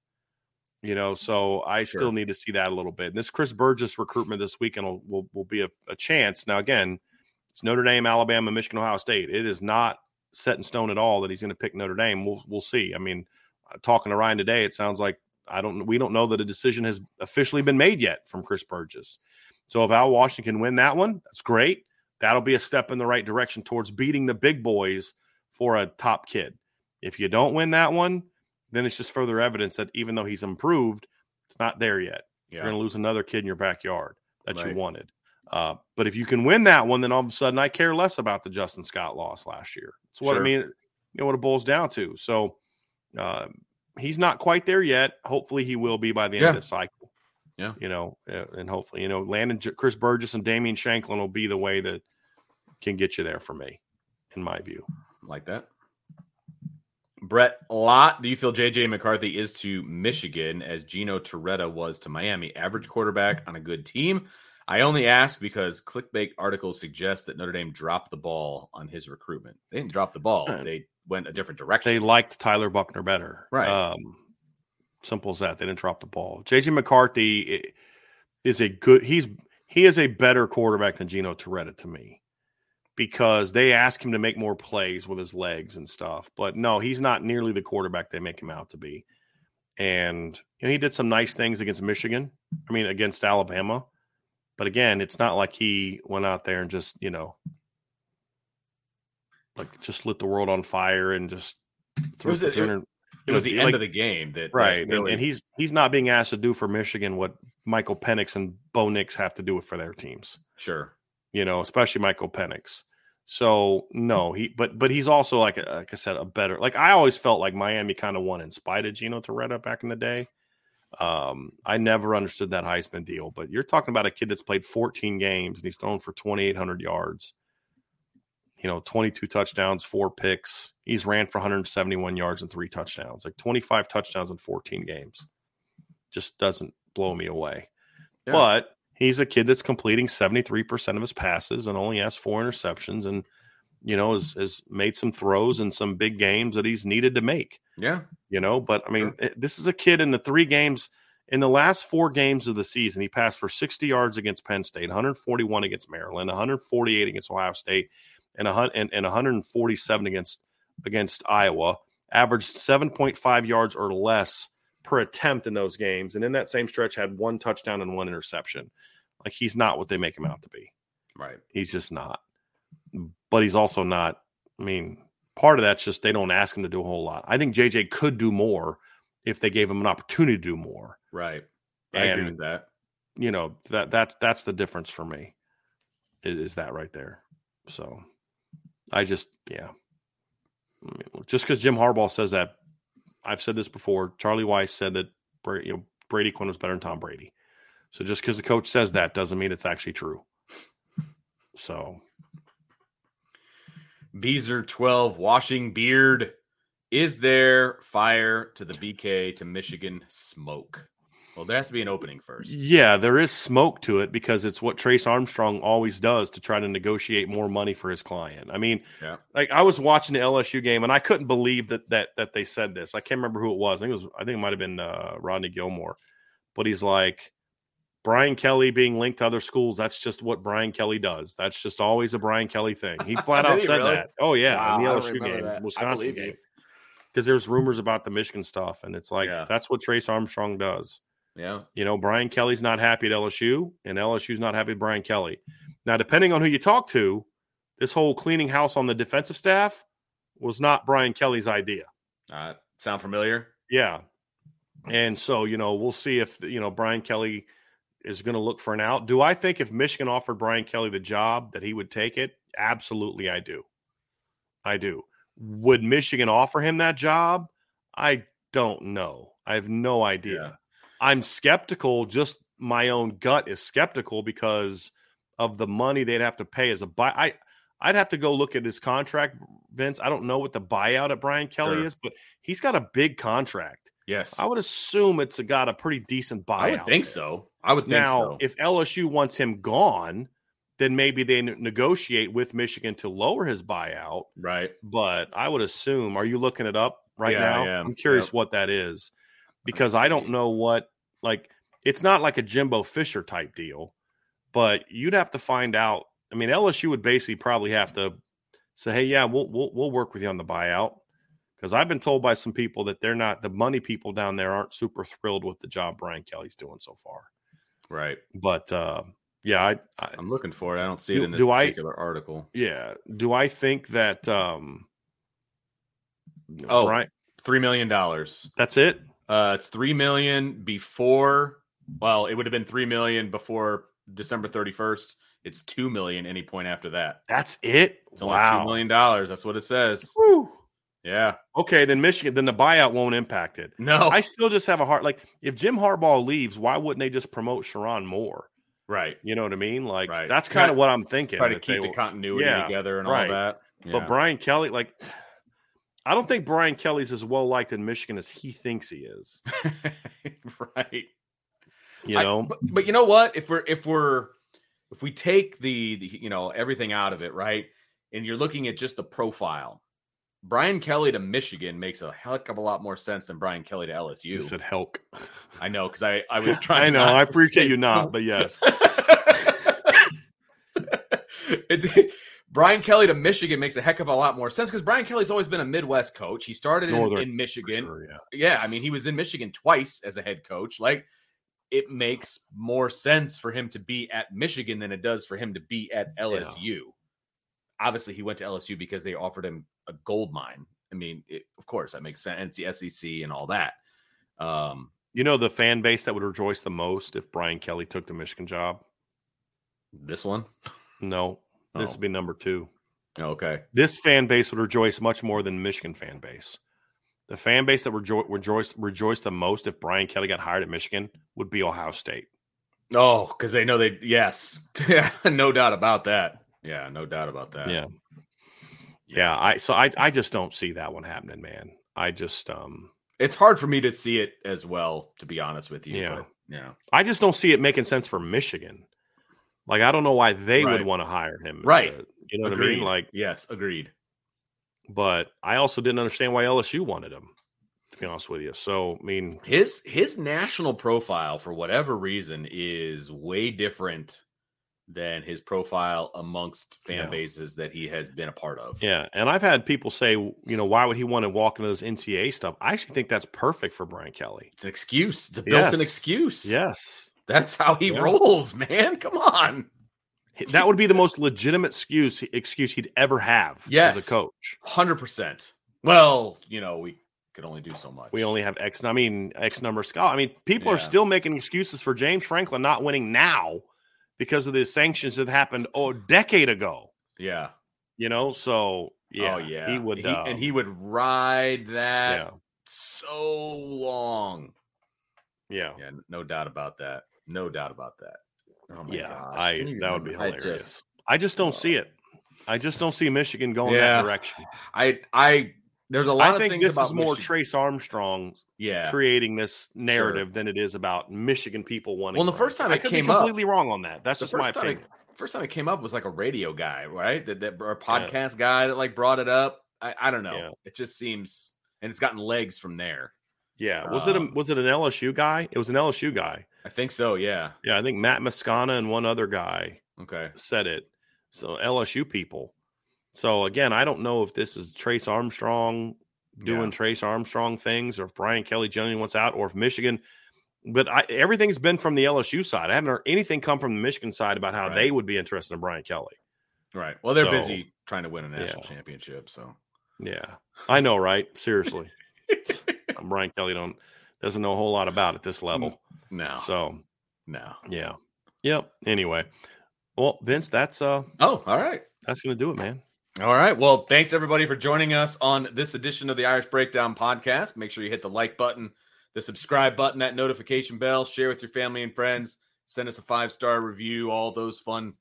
You know, so I sure. still need to see that a little bit. And this Chris Burgess recruitment this weekend will, will, will be a, a chance. Now, again, it's Notre Dame, Alabama, Michigan, Ohio State. It is not set in stone at all that he's going to pick Notre Dame. We'll, we'll see. I mean, uh, talking to Ryan today, it sounds like I don't we don't know that a decision has officially been made yet from Chris Burgess. So if Al Washington can win that one, that's great. That'll be a step in the right direction towards beating the big boys for a top kid. If you don't win that one, then it's just further evidence that even though he's improved, it's not there yet. Yeah. You're going to lose another kid in your backyard that right. you wanted. Uh, but if you can win that one, then all of a sudden I care less about the Justin Scott loss last year. That's what sure. I mean. You know what it boils down to. So uh, he's not quite there yet. Hopefully, he will be by the end yeah. of the cycle. Yeah, you know, uh, and hopefully, you know, Landon, Chris Burgess, and Damian Shanklin will be the way that can get you there for me, in my view. Like that. Brett Lott, do you feel JJ McCarthy is to Michigan as Gino Torretta was to Miami? Average quarterback on a good team. I only ask because clickbait articles suggest that Notre Dame dropped the ball on his recruitment. They didn't drop the ball. They went a different direction. They liked Tyler Buchner better. Right. Um, simple as that. They didn't drop the ball. JJ McCarthy is a good. He's he is a better quarterback than Gino Torretta to me because they ask him to make more plays with his legs and stuff. But no, he's not nearly the quarterback they make him out to be. And you know, he did some nice things against Michigan. I mean, against Alabama. But again, it's not like he went out there and just you know like just lit the world on fire and just threw it, it, it was the end like, of the game that right really... and, he's he's not being asked to do for michigan what michael penix and bo nix have to do it for their teams. Sure. You know especially michael penix. So no he but but he's also like like i said a better like i always felt like miami kind of won in spite of gino torretta back in the day. Um, I never understood that Heisman deal, but you're talking about a kid that's played 14 games and he's thrown for 2,800 yards. You know, 22 touchdowns, four picks. He's ran for 171 yards and three touchdowns, like 25 touchdowns in 14 games. Just doesn't blow me away. Yeah. But he's a kid that's completing 73% of his passes and only has four interceptions and you know has, has made some throws in some big games that he's needed to make yeah you know but i mean sure. this is a kid in the three games in the last four games of the season he passed for 60 yards against penn state 141 against maryland 148 against ohio state and, and, and 147 against against iowa averaged 7.5 yards or less per attempt in those games and in that same stretch had one touchdown and one interception like he's not what they make him out to be. Right. He's just not. But he's also not. I mean, part of that's just they don't ask him to do a whole lot. I think JJ could do more if they gave him an opportunity to do more. Right. I and, agree with that. You know, that that's that's the difference for me. Is, is that right there. So I just yeah. Just because Jim Harbaugh says that, I've said this before. Charlie Weis said that you know Brady Quinn was better than Tom Brady. So just because the coach says that doesn't mean it's actually true. So Beezer 12 washing beard. Is there fire to the BK to Michigan smoke? Well, there has to be an opening first. Yeah, there is smoke to it because it's what Trace Armstrong always does to try to negotiate more money for his client. I mean, yeah. like I was watching the LSU game and I couldn't believe that that that they said this. I can't remember who it was. I think it was I think it might have been uh, Rodney Gilmore. But he's like, Brian Kelly being linked to other schools, that's just what Brian Kelly does. That's just always a Brian Kelly thing. He [laughs] flat out said really? that. Oh yeah, wow, in the LSU game, that. Wisconsin game. Because there's rumors about the Michigan stuff, and it's like yeah. that's what Trace Armstrong does. Yeah. You know, Brian Kelly's not happy at LSU, and LSU's not happy with Brian Kelly. Now, depending on who you talk to, this whole cleaning house on the defensive staff was not Brian Kelly's idea. Uh, sound familiar? Yeah. And so, you know, we'll see if, you know, Brian Kelly – is going to look for an out. Do I think if Michigan offered Brian Kelly the job that he would take it? Absolutely, I do. I do. Would Michigan offer him that job? I don't know. I have no idea. Yeah. I'm skeptical. Just my own gut is skeptical because of the money they'd have to pay as a buy. I I'd have to go look at his contract, Vince. I don't know what the buyout at Brian Kelly sure. is, but he's got a big contract. Yes. I would assume it's a, got a pretty decent buyout. I would think there. so. I would think now, so. if LSU wants him gone, then maybe they negotiate with Michigan to lower his buyout. Right. But I would assume, are you looking it up right yeah, now? I'm curious yep. what that is because I don't know what, like, it's not like a Jimbo Fisher type deal, but you'd have to find out. I mean, LSU would basically probably have to say, hey, yeah, we'll, we'll, we'll work with you on the buyout because I've been told by some people that they're not the money people down there aren't super thrilled with the job Brian Kelly's doing so far. Right. But uh, yeah, I, I am looking for it. I don't see do, it in this particular I, article. Yeah. Do I think that um Oh, Brian, three million dollars. That's it? Uh it's three million before well, it would have been three million before December 31st. It's two million any point after that. That's it. It's only wow. two million dollars. That's what it says. Woo. Yeah. Okay, then Michigan, then the buyout won't impact it. No. I still just have a heart. Like, if Jim Harbaugh leaves, why wouldn't they just promote Sherrone Moore? Right. You know what I mean? Like, right. that's kind of what I'm thinking. Try to keep the continuity yeah, together and right. all that. Yeah. But Brian Kelly, like, I don't think Brian Kelly's as well liked in Michigan as he thinks he is. [laughs] right. You know, I, but, but, you know what? If we're if we're if we take the, the you know everything out of it, right, and you're looking at just the profile, Brian Kelly to Michigan makes a heck of a lot more sense than Brian Kelly to LSU. You said Helk. I know because I, I was [laughs] trying. I know. I appreciate you not, but yes. [laughs] it, Brian Kelly to Michigan makes a heck of a lot more sense because Brian Kelly's always been a Midwest coach. He started in, in Michigan. Sure, yeah. yeah, I mean, he was in Michigan twice as a head coach. Like, it makes more sense for him to be at Michigan than it does for him to be at LSU. Yeah obviously he went to LSU because they offered him a gold mine. I mean, it, of course that makes sense. The SEC and all that. Um, you know the fan base that would rejoice the most if Brian Kelly took the Michigan job. This one? No, this oh. would be number two. Okay. This fan base would rejoice much more than Michigan fan base. The fan base that rejo- rejoiced rejoiced the most if Brian Kelly got hired at Michigan would be Ohio State. Oh, because they know they yes, [laughs] no doubt about that. Yeah, no doubt about that. Yeah, yeah. I so I I just don't see that one happening, man. I just um it's hard for me to see it as well, to be honest with you. Yeah. but, yeah, I just don't see it making sense for Michigan. Like I don't know why they Right. would want to hire him. Right. a- you know what I mean? Like, yes, agreed. but I also didn't understand why LSU wanted him. To be honest with you, so I mean, His his national profile, for whatever reason, is way different than his profile amongst fan Yeah. bases that he has been a part of. yeah. And I've had people say, you know, why would he want to walk into this NCAA stuff? I actually think that's perfect for Brian Kelly. It's an excuse. It's a built-in Yes. excuse. Yes, That's how he Yeah. rolls, man. Come on. that would be the most legitimate excuse excuse he'd ever have Yes. as a coach. Hundred percent. Well, you know, we could only do so much. We only have X. I mean, X number of scholars. I mean, people are still making excuses for James Franklin not winning now because of the sanctions that happened oh, a decade ago. Yeah. You know, so yeah, oh yeah. he would, He- um, and he would ride that yeah, so long. yeah, Yeah, no doubt about that. No doubt about that. Oh my yeah. gosh. I Can you that would be remember? I hilarious. just- I just don't see it. I just don't see Michigan going Yeah. that direction. I I there's a lot I of think things this about is more Michigan- Trace Armstrong yeah. creating this narrative than it is about Michigan people wanting. Well, the first time it I could came be up- completely wrong on that. That's just my first time it- First time it came up was like a radio guy, right? That that or a podcast guy that like brought it up. I, I don't know. Yeah. It just seems and it's gotten legs from there. Yeah, was it a, Um, was it an LSU guy? It was an LSU guy. I think so, yeah. Yeah, I think Matt Moscona and one other guy Okay. said it. So LSU people. So again, I don't know if this is Trace Armstrong doing Yeah. Trace Armstrong things, or if Brian Kelly genuinely wants out, or if Michigan. But I, everything's been from the LSU side. I haven't heard anything come from the Michigan side about how Right. they would be interested in Brian Kelly. Right. Well, they're So- busy trying to win a national Yeah. championship, so Yeah, I know, right? Seriously, [laughs] Brian Kelly don't doesn't know a whole lot about at this level. no. So no. yeah, yep. Anyway, well, Vince, that's uh, Oh, all right. that's gonna do it, man. All right. Well, thanks everybody for joining us on this edition of the Irish Breakdown podcast. Make sure you hit the like button, the subscribe button, that notification bell, share with your family and friends, send us a five star review, all those fun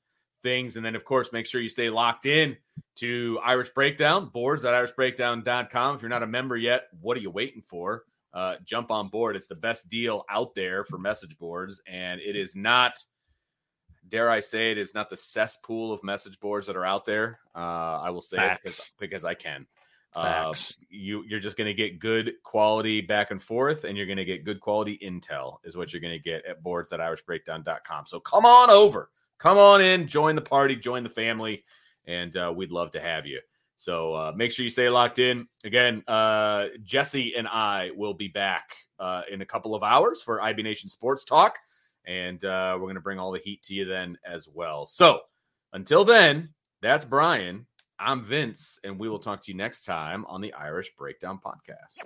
things. And then, of course, make sure you stay locked in to Irish Breakdown, boards at irishbreakdown.com. If you're not a member yet, what are you waiting for? Uh, jump on board. It's the best deal out there for message boards, and it is not dare I say it is not the cesspool of message boards that are out there. Uh, I will say it because, Facts. because I can. Uh, Facts. you you're just going to get good quality back and forth, and you're going to get good quality intel is what you're going to get at boards at irishbreakdown.com. So come on over, come on in, join the party, join the family, and uh, we'd love to have you. So uh, make sure you stay locked in. Again, uh, Jesse and I will be back uh, in a couple of hours for IB Nation Sports Talk and uh, we're going to bring all the heat to you then as well. So until then, that's Brian. I'm Vince, and we will talk to you next time on the Irish Breakdown Podcast.